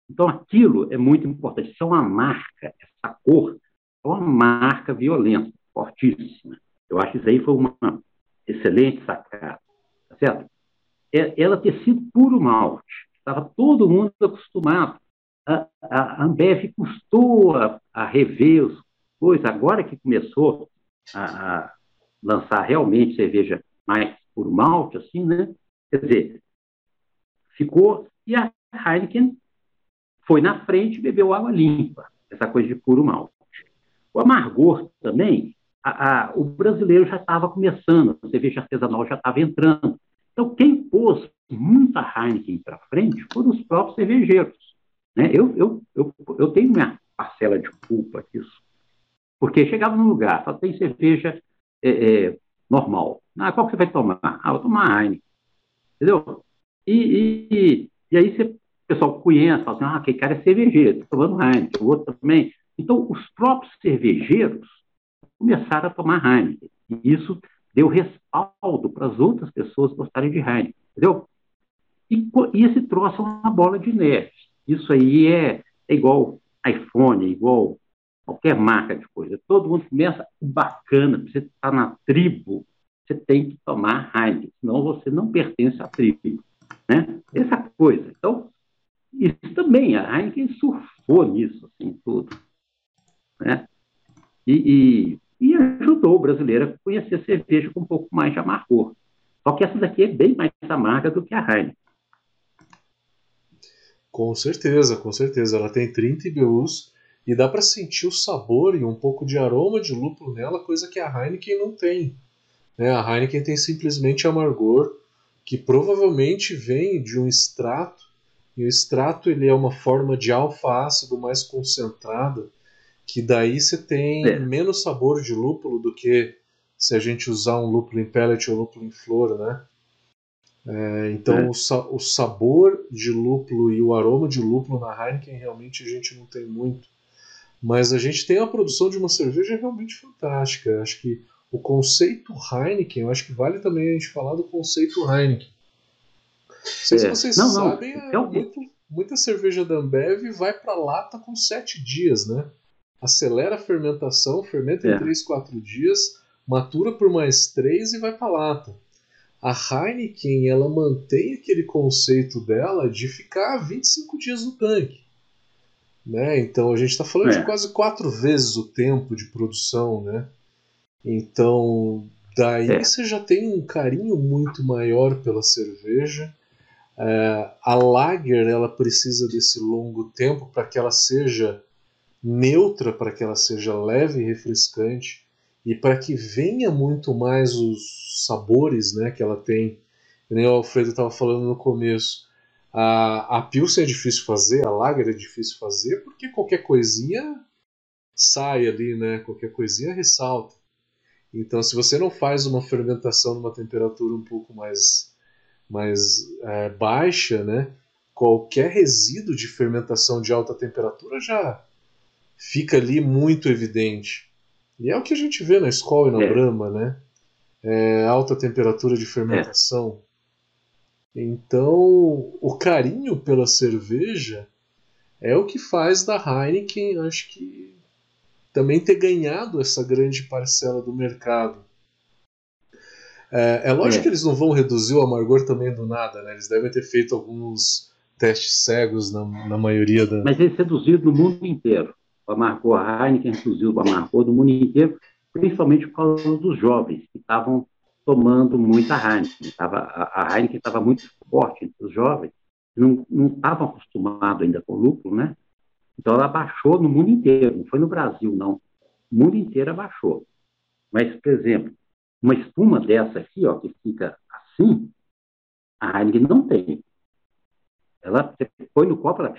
[SPEAKER 2] Então aquilo é muito importante. Isso é uma marca, essa cor é uma marca violenta, fortíssima. Eu acho que isso aí foi uma excelente sacada, tá certo? É, ela ter sido puro malte. Estava todo mundo acostumado. A, a Ambev custou a, a rever os coisas. Agora que começou a, a lançar realmente cerveja mais puro malte, assim, né? Quer dizer, ficou. E a Heineken foi na frente e bebeu água limpa, essa coisa de puro malte. O amargor também, a, a, o brasileiro já estava começando, a cerveja artesanal já estava entrando. Então, quem pôs muita Heineken para frente foram os próprios cervejeiros. Né? Eu, eu, eu, eu tenho minha parcela de culpa disso. Porque chegava num lugar, só tem cerveja é, é, normal. Ah, qual que você vai tomar? Ah, vou tomar Heineken. Entendeu? E, e, e aí você, o pessoal conhece, fala assim, ah, aquele cara é cervejeiro, está tomando Heineken, o outro também. Então, os próprios cervejeiros começaram a tomar Heineken. E isso deu respaldo para as outras pessoas gostarem de Heineken, entendeu? E, e, esse troço é uma bola de neve. Isso aí é, é igual iPhone, é igual qualquer marca de coisa. Todo mundo começa bacana, você está na tribo, você tem que tomar Heineken, senão você não pertence à tribo. Né? Essa coisa. Então, isso também, a Heineken surfou nisso, assim, tudo né? E, e, e, ajudou o brasileiro a conhecer a cerveja com um pouco mais de amargor. Só que essa daqui é bem mais amarga do que a Heineken.
[SPEAKER 1] Com certeza, com certeza. Ela tem 30 IBUs e dá para sentir o sabor e um pouco de aroma de lúpulo nela, coisa que a Heineken não tem. Né? A Heineken tem simplesmente amargor, que provavelmente vem de um extrato, e o extrato ele é uma forma de alfa-ácido mais concentrada, que daí você tem é. menos sabor de lúpulo do que se a gente usar um lúpulo em pellet ou lúpulo em flor, né? É, então é. O, sa o, sabor de lúpulo e o aroma de lúpulo na Heineken realmente a gente não tem muito. Mas a gente tem a produção de uma cerveja realmente fantástica. Acho que o conceito Heineken, eu acho que vale também a gente falar do conceito Heineken. Não sei se é. vocês não, sabem, não. É muito, muita cerveja da Ambev vai para lata com sete dias, né? Acelera a fermentação, fermenta em é. 3, 4 dias, matura por mais 3 e vai para lata. A Heineken ela mantém aquele conceito dela de ficar 25 dias no tanque. Né? Então a gente está falando é. de quase quatro vezes o tempo de produção. Né? Então daí é. você já tem um carinho muito maior pela cerveja. É, a lager ela precisa desse longo tempo para que ela seja neutra para que ela seja leve e refrescante e para que venha muito mais os sabores né, que ela tem. Nem o Alfredo estava falando no começo. A, a Pilsen é difícil fazer, a Lager é difícil fazer, porque qualquer coisinha sai ali, né? Qualquer coisinha ressalta. Então, se você não faz uma fermentação numa temperatura um pouco mais, mais é, baixa, né? Qualquer resíduo de fermentação de alta temperatura já fica ali muito evidente. E é o que a gente vê na escola e na é. Brahma, né? É, alta temperatura de fermentação. É. Então, o carinho pela cerveja é o que faz da Heineken, acho que também ter ganhado essa grande parcela do mercado. É, é lógico é. que eles não vão reduzir o amargor também do nada, né? Eles devem ter feito alguns testes cegos na, na maioria da.
[SPEAKER 2] Mas eles reduziram no mundo inteiro o amargor, a Heineken reduziu o amargor do mundo inteiro, principalmente por causa dos jovens que estavam tomando muita Heineken. Tava, a, Heineken estava muito forte entre os jovens, não, estavam acostumados ainda com lúpulo, né? Então ela baixou no mundo inteiro, não foi no Brasil, não. O mundo inteiro abaixou. Mas, por exemplo, uma espuma dessa aqui, ó, que fica assim, a Heineken não tem. Ela põe no copo, ela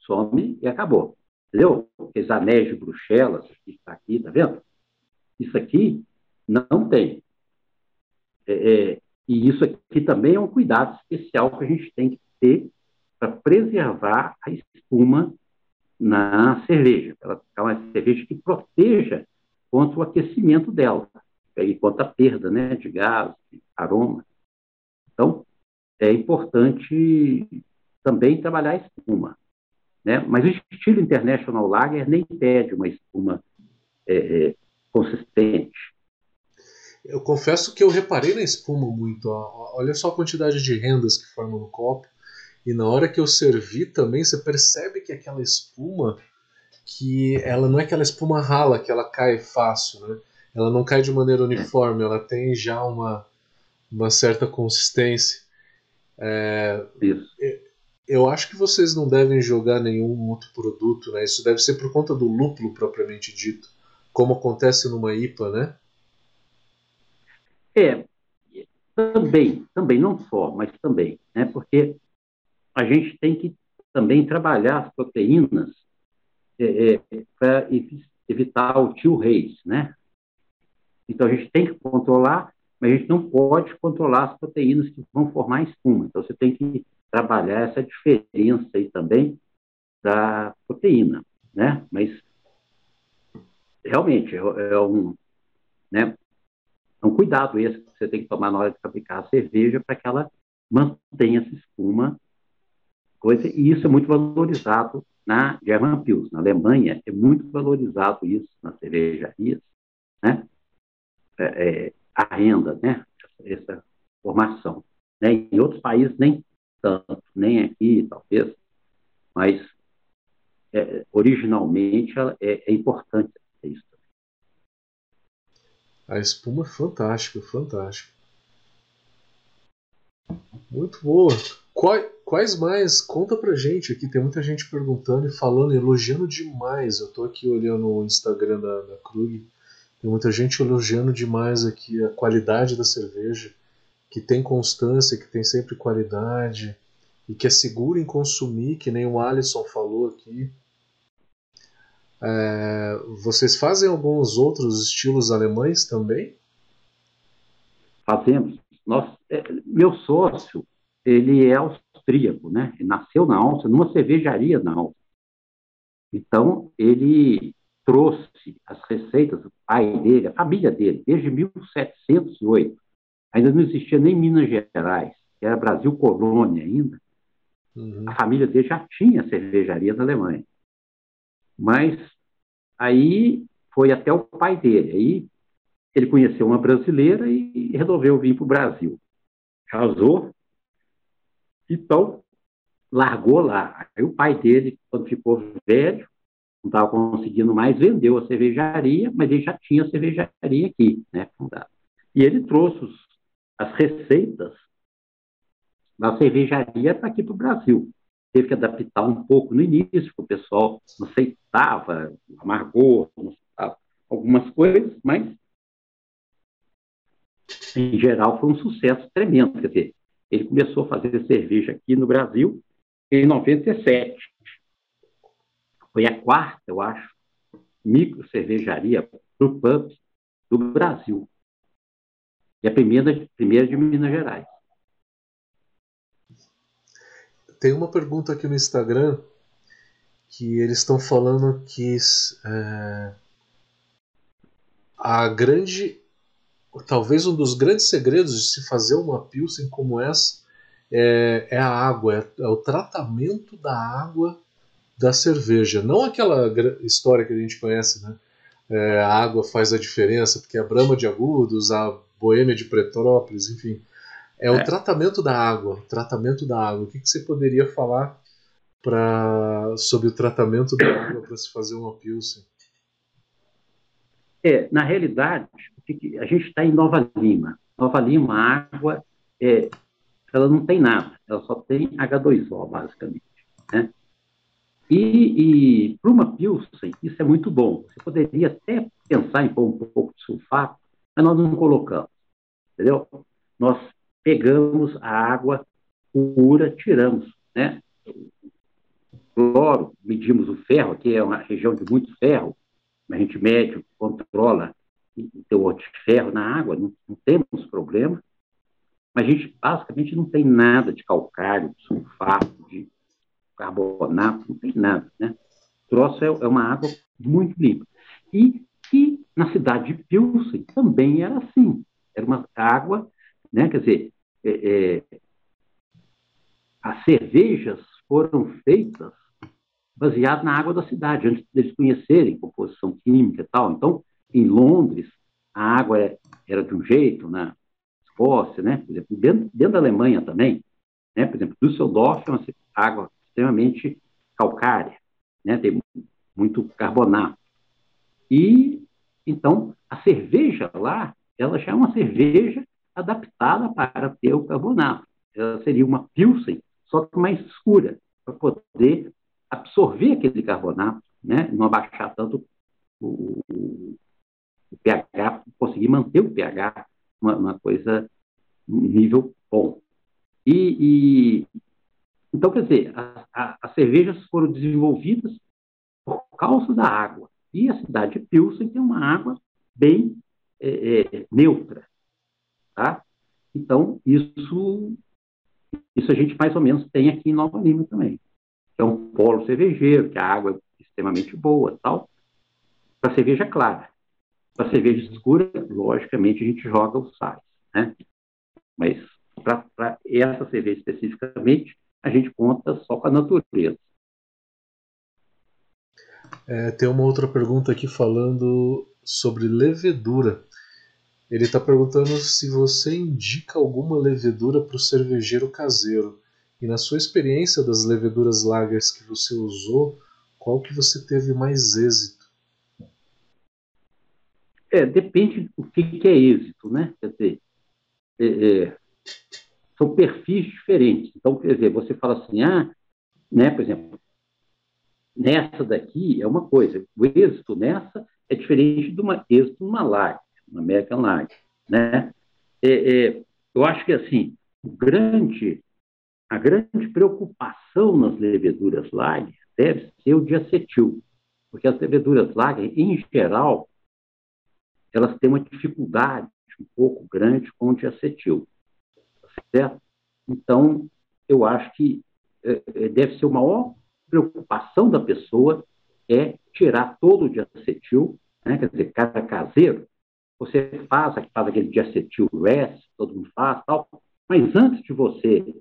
[SPEAKER 2] some e acabou. Entendeu? Aqueles anéis de Bruxelas, que está aqui, tá vendo? Isso aqui não tem. É, é, e isso aqui também é um cuidado especial que a gente tem que ter para preservar a espuma na cerveja. Ela é uma cerveja que proteja contra o aquecimento dela e contra a perda né, de gás, de aroma. Então, é importante também trabalhar a espuma. Né? Mas o estilo International Lager nem pede uma espuma é, é, consistente.
[SPEAKER 1] Eu confesso que eu reparei na espuma muito. Ó. Olha só a quantidade de rendas que formam no copo. E na hora que eu servi também, você percebe que aquela espuma, que ela não é aquela espuma rala que ela cai fácil, né? Ela não cai de maneira uniforme, ela tem já uma, uma certa consistência. É,
[SPEAKER 2] Isso.
[SPEAKER 1] Eu acho que vocês não devem jogar nenhum outro produto, né? Isso deve ser por conta do lúpulo propriamente dito, como acontece numa IPA, né?
[SPEAKER 2] É, também, também, não só, mas também, né? Porque a gente tem que também trabalhar as proteínas é, é, para evitar o tio reis, né? Então a gente tem que controlar, mas a gente não pode controlar as proteínas que vão formar espuma. Então você tem que trabalhar essa diferença aí também da proteína, né? Mas realmente é, é um, né? É um cuidado esse que você tem que tomar na hora de fabricar a cerveja para que ela mantenha essa espuma coisa, e isso é muito valorizado na German Pils. Na Alemanha é muito valorizado isso nas cervejarias, né? É, é, a renda, né? Essa, formação. Né? Em outros países nem tanto, nem aqui talvez, mas é, originalmente é, é importante isso.
[SPEAKER 1] A espuma é fantástica, fantástica. Muito boa. Quais, mais? Conta pra gente aqui. Tem muita gente perguntando e falando, elogiando demais. Eu tô aqui olhando o Instagram da, da Krug. Tem muita gente elogiando demais aqui a qualidade da cerveja, que tem constância, que tem sempre qualidade e que é seguro em consumir, que nem o Alisson falou aqui. É, vocês fazem alguns outros estilos alemães também?
[SPEAKER 2] Fazemos. Nós, é, meu sócio, ele é austríaco, né? Ele nasceu na Áustria, numa cervejaria na Áustria. Então, ele trouxe as receitas do pai dele, a família dele, desde 1708. Ainda não existia nem Minas Gerais, era Brasil colônia ainda. Uhum. A família dele já tinha cervejaria na Alemanha. Mas aí foi até o pai dele. Aí ele conheceu uma brasileira e resolveu vir para o Brasil. Casou, então largou lá. Aí o pai dele, quando ficou velho, não estava conseguindo mais, vendeu a cervejaria, mas ele já tinha a cervejaria aqui, né, fundada. E ele trouxe os, as receitas da cervejaria para aqui para o Brasil. Teve que adaptar um pouco no início, o pessoal não aceitava, amargou, não aceitava algumas coisas, mas em geral foi um sucesso tremendo. Quer dizer, ele começou a fazer cerveja aqui no Brasil em 97 foi a quarta, eu acho, micro cervejaria para pubs do Brasil. E a primeira, primeira de Minas Gerais.
[SPEAKER 1] Tem uma pergunta aqui no Instagram que eles estão falando que é, a grande, talvez um dos grandes segredos de se fazer uma pilsen como essa é, é a água, é, é o tratamento da água da cerveja. Não aquela história que a gente conhece, né? É, a água faz a diferença, porque a Brama de Agudos, a Boêmia de Petrópolis, enfim. É, é. o tratamento da água. Tratamento da água. O que, que você poderia falar pra, sobre o tratamento da água para se fazer uma Pilsen?
[SPEAKER 2] É, na realidade, a gente está em Nova Lima. Nova Lima, a água, é, ela não tem nada, ela só tem H2O, basicamente. Né? E, e para uma Pilsen, isso é muito bom. Você poderia até pensar em pôr um pouco de sulfato, mas nós não colocamos, entendeu? Nós pegamos a água pura, tiramos, né? Cloro, medimos o ferro, aqui é uma região de muito ferro, a gente mede, controla o teor de ferro na água, não, não temos problema, mas a gente basicamente não tem nada de calcário, de sulfato, de carbonato, não tem nada, né? O troço é, é uma água muito limpa. E que na cidade de Pilsen também era assim, era uma água, né? Quer dizer, é, é, as cervejas foram feitas baseado na água da cidade, antes deles conhecerem composição química e tal. Então, em Londres, a água é, era de um jeito, na Escócia, né? Por exemplo, dentro, dentro da Alemanha também, né? Por exemplo, Düsseldorf é uma água extremamente calcária, né? Tem muito carbonato. E, então, a cerveja lá, ela já é uma cerveja adaptada para ter o carbonato. Ela seria uma Pilsen, só que mais escura, para poder absorver aquele carbonato, né? não abaixar tanto o, o, pH, conseguir manter o pH uma, uma coisa, um nível bom. E, e então, quer dizer, a, a, as cervejas foram desenvolvidas por causa da água. E a cidade de Pilsen tem uma água bem é, é, neutra. Tá? Então, isso, isso a gente mais ou menos tem aqui em Nova Lima também é um polo cervejeiro, que a água é extremamente boa tal. Para cerveja clara. Para cerveja escura, logicamente, a gente joga os sais. Né? Mas para essa cerveja especificamente, a gente conta só com a natureza.
[SPEAKER 1] É, tem uma outra pergunta aqui falando sobre levedura. Ele está perguntando se você indica alguma levedura para o cervejeiro caseiro. E na sua experiência das leveduras lagers que você usou, qual que você teve mais êxito?
[SPEAKER 2] É, depende do que, que é êxito, né? Quer dizer, é, é, são perfis diferentes. Então, quer dizer, você fala assim, ah, né, por exemplo, nessa daqui é uma coisa, o êxito nessa é diferente de uma êxito numa lager, uma American Lager, né? É, é, eu acho que, assim, o grande a grande preocupação nas leveduras Lager deve ser o diacetil, porque as leveduras Lager, em geral, elas têm uma dificuldade um pouco grande com o diacetil, certo? Então, eu acho que é, deve ser a maior preocupação da pessoa é tirar todo o diacetil, né? quer dizer, cada caseiro, você faz, faz aquele diacetil rest, todo mundo faz, tal, mas antes de você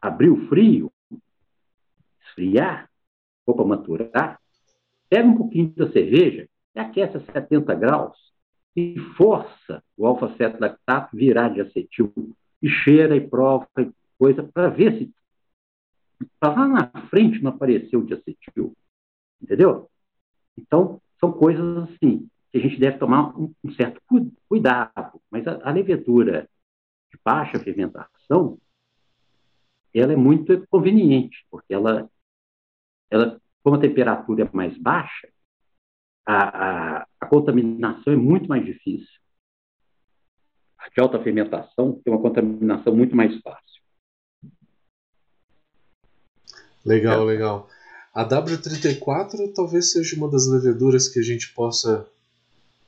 [SPEAKER 2] abrir o frio, esfriar, ou para maturar, pega um pouquinho da cerveja e aquece a 70 graus e força o alfa-ceto-lactato virar de acetil e cheira e prova e coisa para ver se para lá na frente não apareceu de acetil, entendeu? Então, são coisas assim que a gente deve tomar um, um certo cuidado, mas a, a levedura de baixa fermentação, ela é muito conveniente, porque ela, ela como a temperatura é mais baixa, a, a, a contaminação é muito mais difícil. A de alta fermentação tem uma contaminação muito mais fácil.
[SPEAKER 1] Legal, é. legal. A W34 talvez seja uma das leveduras que a gente possa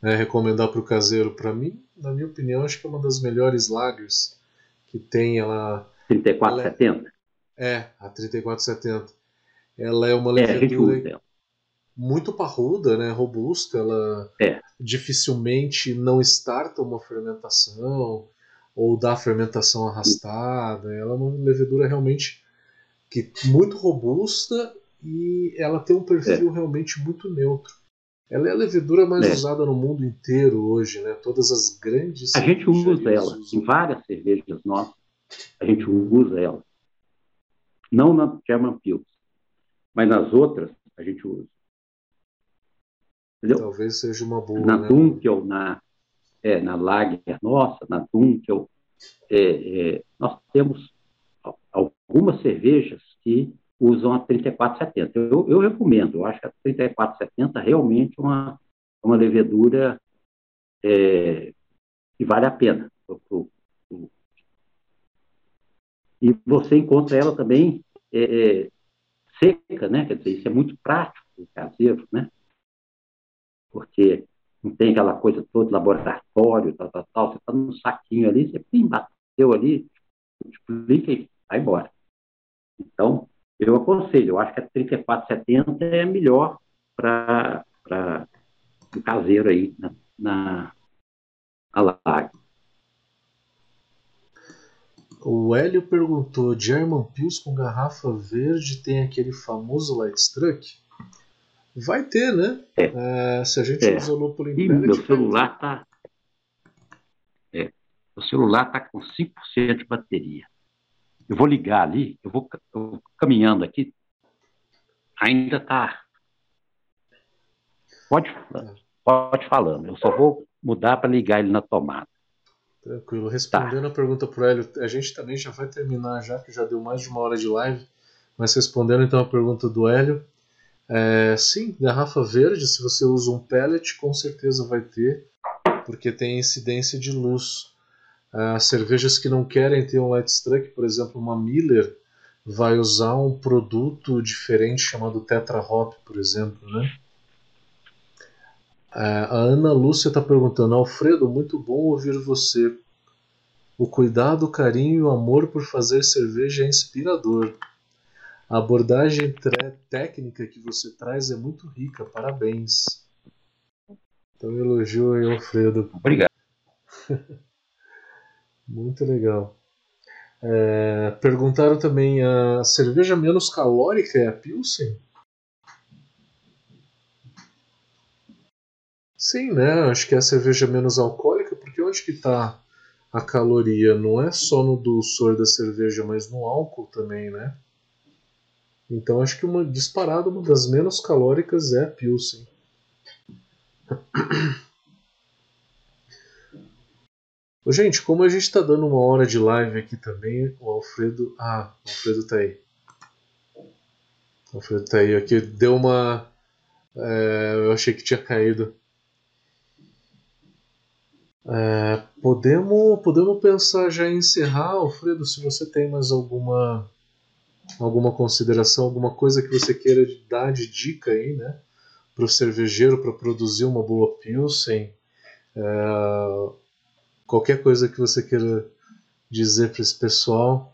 [SPEAKER 1] né, recomendar para o caseiro. Para mim, na minha opinião, acho que é uma das melhores lagers que tem. Ela
[SPEAKER 2] 3470?
[SPEAKER 1] É, a 3470. Ela é uma levedura é, muito parruda, né, robusta, ela
[SPEAKER 2] é.
[SPEAKER 1] dificilmente não starta uma fermentação ou dá fermentação arrastada. Ela é uma levedura realmente que muito robusta e ela tem um perfil é. realmente muito neutro. Ela é a levedura mais é. usada no mundo inteiro hoje, né? Todas as grandes.
[SPEAKER 2] A gente usa ela usam. em várias cervejas nossas a gente usa ela. Não na German Pills, mas nas outras a gente usa. Entendeu?
[SPEAKER 1] Talvez seja uma boa.
[SPEAKER 2] Na
[SPEAKER 1] né?
[SPEAKER 2] Dunkel, na, é, na Lager nossa, na Dunkel, é, é, nós temos algumas cervejas que usam a 3470. Eu, eu recomendo, eu acho que a 3470 realmente é uma, uma levedura é, que vale a pena. E você encontra ela também é, é, seca, né? Quer dizer, isso é muito prático, caseiro, né? Porque não tem aquela coisa toda, laboratório, tal, tal, tal. Você está num saquinho ali, você pim, bateu ali, multiplica e vai embora. Então, eu aconselho, eu acho que a 3470 é melhor para o caseiro aí na, na Alag.
[SPEAKER 1] O Hélio perguntou: German Pils com garrafa verde tem aquele famoso light struck? Vai ter, né?
[SPEAKER 2] É.
[SPEAKER 1] É, se a gente
[SPEAKER 2] É.
[SPEAKER 1] lúpulo em pellet,
[SPEAKER 2] meu celular tá. É, o celular tá com 5% de bateria. Eu vou ligar ali, eu vou, eu vou caminhando aqui. Ainda tá. Pode, pode falando. Eu só vou mudar para ligar ele na tomada.
[SPEAKER 1] Tranquilo.
[SPEAKER 2] Tá.
[SPEAKER 1] Respondendo a pergunta pro Hélio, a gente também já vai terminar já, que já deu mais de uma hora de live. Mas respondendo então a pergunta do Hélio, é, sim, garrafa verde, se você usa um pellet, com certeza vai ter, porque tem incidência de luz. As cervejas que não querem ter um light struck, por exemplo, uma Miller, vai usar um produto diferente chamado Tetra Hop, por exemplo, né? A Ana Lúcia está perguntando, Alfredo, muito bom ouvir você. O cuidado, o carinho e o amor por fazer cerveja é inspirador. A abordagem técnica que você traz é muito rica, parabéns. Então, elogio aí, Alfredo.
[SPEAKER 2] Obrigado. [laughs]
[SPEAKER 1] Muito legal. É, perguntaram também: a cerveja menos calórica é a Pilsen? Sim, né? Acho que é a cerveja menos alcoólica, porque onde que está a caloria? Não é só no dulçor da cerveja, mas no álcool também, né? Então acho que uma disparada, uma das menos calóricas é a Pilsen. [clears throat] Gente, como a gente está dando uma hora de live aqui também, o Alfredo. Ah, o Alfredo tá aí. O Alfredo tá aí. Aqui deu uma. é, eu achei que tinha caído. É, podemos, podemos pensar já em encerrar, Alfredo, se você tem mais alguma alguma consideração, alguma coisa que você queira dar de dica aí, né, para o cervejeiro para produzir uma boa pilsen, é, qualquer coisa que você queira dizer para esse pessoal.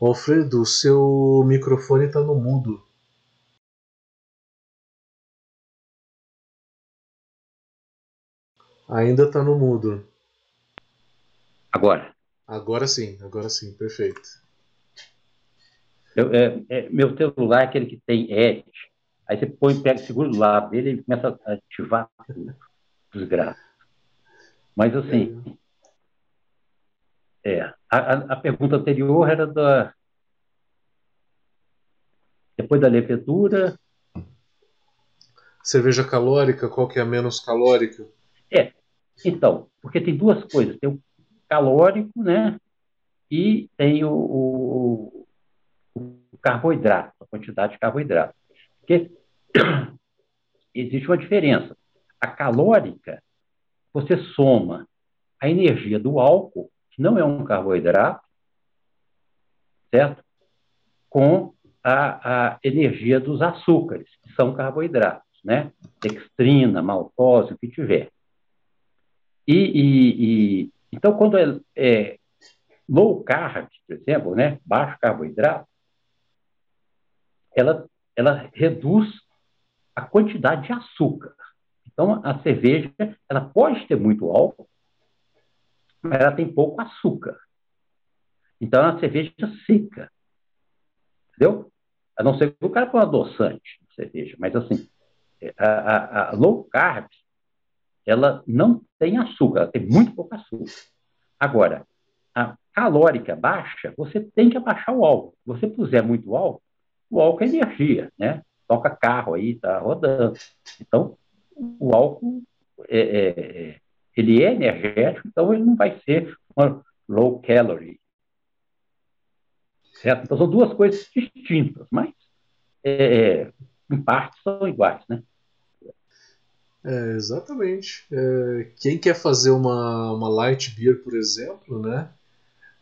[SPEAKER 1] Alfredo, o seu microfone está no mudo. Ainda está no mudo.
[SPEAKER 2] Agora,
[SPEAKER 1] Agora sim, agora sim, perfeito.
[SPEAKER 2] eu- é- é- meu celular é aquele que tem Edge. Aí você põe, pega, segura do lado dele e ele começa a ativar tudo. Desgraça. Mas assim, é, a, a- a pergunta anterior era da. Depois da levedura,
[SPEAKER 1] Cerveja calórica, qual que é a menos calórica?
[SPEAKER 2] Então, porque tem duas coisas, tem o calórico, né? E tem o, o- o carboidrato, a quantidade de carboidrato. Porque [coughs] existe uma diferença. A calórica, você soma a energia do álcool, que não é um carboidrato, certo? Com a, a energia dos açúcares, que são carboidratos, né? Dextrina, maltose, o que tiver. E, e- e- então, quando é, é low carb, por exemplo, né, baixo carboidrato, ela, ela reduz a quantidade de açúcar. Então, a cerveja, ela pode ter muito álcool, mas ela tem pouco açúcar. Então, é uma cerveja seca. Entendeu? A não ser que o cara põe adoçante na cerveja, mas assim, a, a- a low carb, ela não tem açúcar, ela tem muito pouco açúcar. Agora, a calórica baixa, você tem que abaixar o álcool. Se você puser muito álcool, o álcool é energia, né? Toca carro aí, tá rodando. Então, o álcool é, é, é, ele é energético, então ele não vai ser uma low calorie. Certo? Então são duas coisas distintas, mas é, é em parte são iguais, né?
[SPEAKER 1] É, exatamente. É, quem quer fazer uma, uma light beer, por exemplo, né?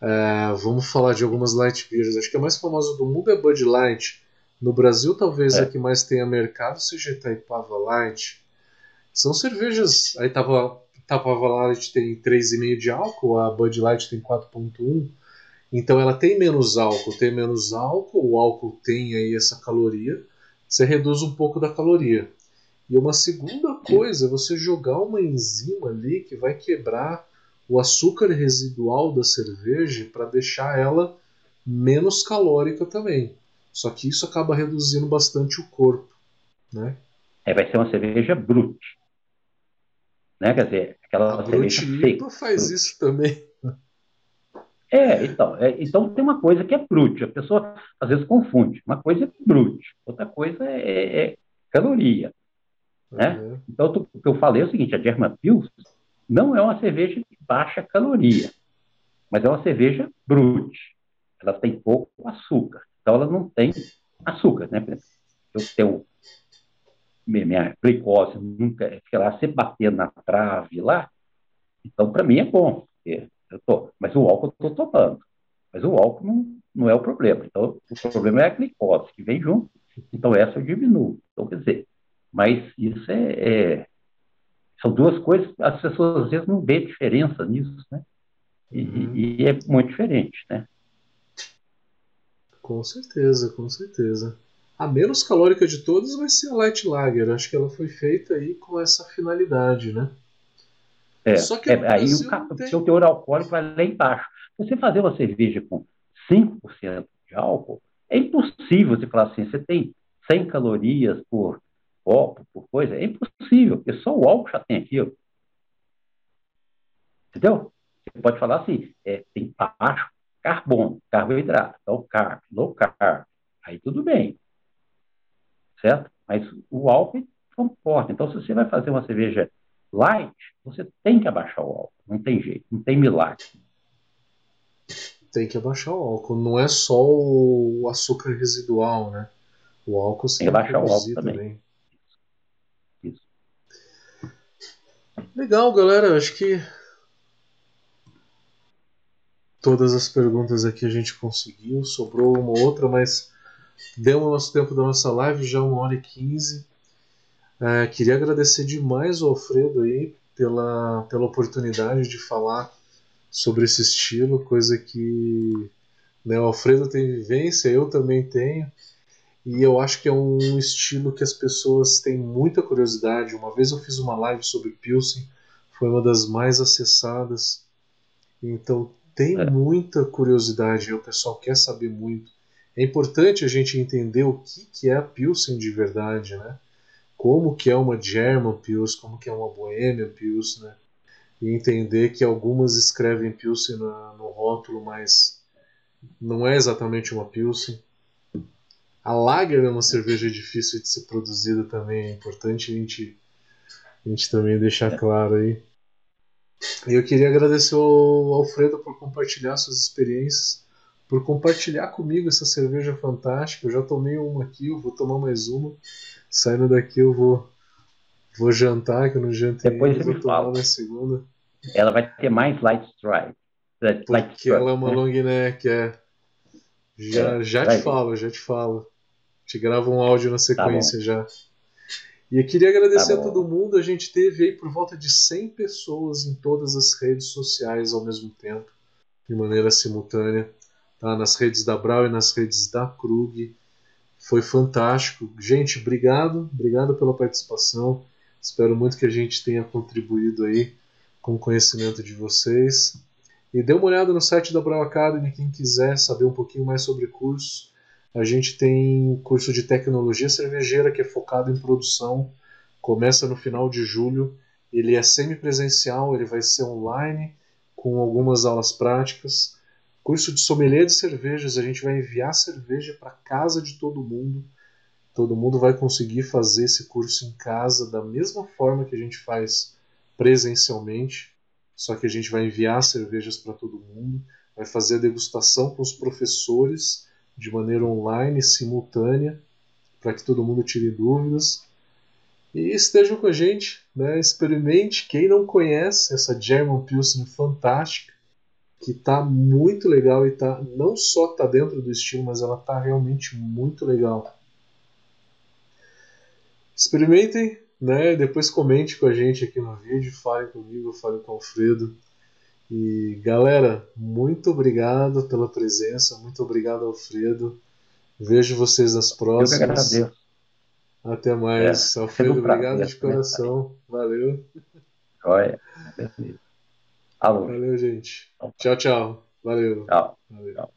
[SPEAKER 1] É, vamos falar de algumas light beers. Acho que a mais famosa do mundo é Bud Light. No Brasil, talvez é. a que mais tenha mercado seja Itaipava Light. São cervejas. A Itaipava, Itaipava Light tem 3,5 de álcool, a Bud Light tem 4,1. Então ela tem menos álcool, tem menos álcool, o álcool tem aí essa caloria. Você reduz um pouco da caloria. E uma segunda coisa é você jogar uma enzima ali que vai quebrar o açúcar residual da cerveja para deixar ela menos calórica também. Só que isso acaba reduzindo bastante o corpo, né?
[SPEAKER 2] É, vai ser uma cerveja brute. Né? Quer dizer, aquela
[SPEAKER 1] a cerveja seca. faz brute. isso também.
[SPEAKER 2] É, então, é, então tem uma coisa que é brute. A pessoa às vezes confunde. Uma coisa é brute, outra coisa é, é, é caloria. Né? Uhum. Então, o que eu falei é o seguinte: a German Pils não é uma cerveja de baixa caloria, mas é uma cerveja brute. Ela tem pouco açúcar. Então, ela não tem açúcar, né? Eu tenho minha glicose nunca fica lá sempre batendo na trave lá. Então, para mim é bom. Eu tô, mas o álcool eu estou tomando. Mas o álcool não, não é o problema. Então, o problema é a glicose que vem junto. Então, essa eu diminuo. Então, quer dizer, mas isso é, é, são duas coisas, as pessoas às vezes não vê diferença nisso, né? E, uhum. e, é muito diferente, né?
[SPEAKER 1] Com certeza, com certeza. A menos calórica de todas vai ser a Light Lager. Acho que ela foi feita aí com essa finalidade, né?
[SPEAKER 2] É, Só que é, aí o tem... seu teor alcoólico vai lá embaixo. Você fazer uma cerveja com 5% de álcool, é impossível você falar assim, você tem 100 calorias por copo, por coisa, é impossível, porque só o álcool já tem aquilo. Entendeu? Você pode falar assim, é, tem baixo carbono, carboidrato, então carb, low carb, aí tudo bem. Certo? Mas o álcool comporta. Então, se você vai fazer uma cerveja light, você tem que abaixar o álcool. Não tem jeito, não tem milagre.
[SPEAKER 1] Tem que abaixar o álcool. Não é só o açúcar residual, né? O álcool
[SPEAKER 2] tem que abaixar o álcool também. também.
[SPEAKER 1] Legal, galera. Acho que todas as perguntas aqui a gente conseguiu. Sobrou uma ou outra, mas deu o nosso tempo da nossa live, já uma hora e quinze. É, queria agradecer demais o Alfredo aí pela, pela oportunidade de falar sobre esse estilo, coisa que né, o Alfredo tem vivência, eu também tenho. E eu acho que é um estilo que as pessoas têm muita curiosidade. Uma vez eu fiz uma live sobre Pilsen, foi uma das mais acessadas. Então tem é. muita curiosidade o pessoal quer saber muito. É importante a gente entender o que, que é a Pilsen de verdade, né? Como que é uma German Pils, como que é uma Bohemian Pils, né? E entender que algumas escrevem Pilsen no, no rótulo, mas não é exatamente uma Pilsen a Lager é uma cerveja difícil de ser produzida também, é importante a gente, a gente também deixar claro aí. E eu queria agradecer ao Alfredo por compartilhar suas experiências, por compartilhar comigo essa cerveja fantástica. Eu já tomei uma aqui, eu vou tomar mais uma. Saindo daqui eu vou vou jantar, que eu não jantei
[SPEAKER 2] Depois
[SPEAKER 1] ainda,
[SPEAKER 2] vou tomar fala.
[SPEAKER 1] na segunda.
[SPEAKER 2] Ela vai ter mais light strike.
[SPEAKER 1] Light Porque ela é uma né? long neck, é. Já, é, já te falo, já te falo gente grava um áudio na tá sequência tá já. E eu queria agradecer tá a todo mundo. A gente teve aí por volta de 100 pessoas em todas as redes sociais ao mesmo tempo, de maneira simultânea. Tá? Nas redes da Brau e nas redes da Krug. Foi fantástico. Gente, obrigado. Obrigado pela participação. Espero muito que a gente tenha contribuído aí com o conhecimento de vocês. E dê uma olhada no site da Brau Academy, quem quiser saber um pouquinho mais sobre cursos a gente tem curso de tecnologia cervejeira que é focado em produção, começa no final de julho. Ele é semipresencial, ele vai ser online, com algumas aulas práticas. Curso de sommelier de cervejas, a gente vai enviar cerveja para casa de todo mundo. Todo mundo vai conseguir fazer esse curso em casa da mesma forma que a gente faz presencialmente, só que a gente vai enviar cervejas para todo mundo, vai fazer a degustação com os professores de maneira online, simultânea, para que todo mundo tire dúvidas. E estejam com a gente, né? experimente. Quem não conhece essa German Pilsen fantástica, que tá muito legal e tá não só tá dentro do estilo, mas ela tá realmente muito legal. Experimentem, né? Depois comente com a gente aqui no vídeo, fale comigo, fale com o Alfredo. E galera, muito obrigado pela presença, muito obrigado, Alfredo. Vejo vocês nas próximas. Eu que agradeço. Até mais. É, Alfredo, obrigado de coração. Valeu.
[SPEAKER 2] Olha.
[SPEAKER 1] Alô. Valeu, gente. Tchau, tchau. Valeu.
[SPEAKER 2] Tchau.
[SPEAKER 1] Valeu.
[SPEAKER 2] tchau.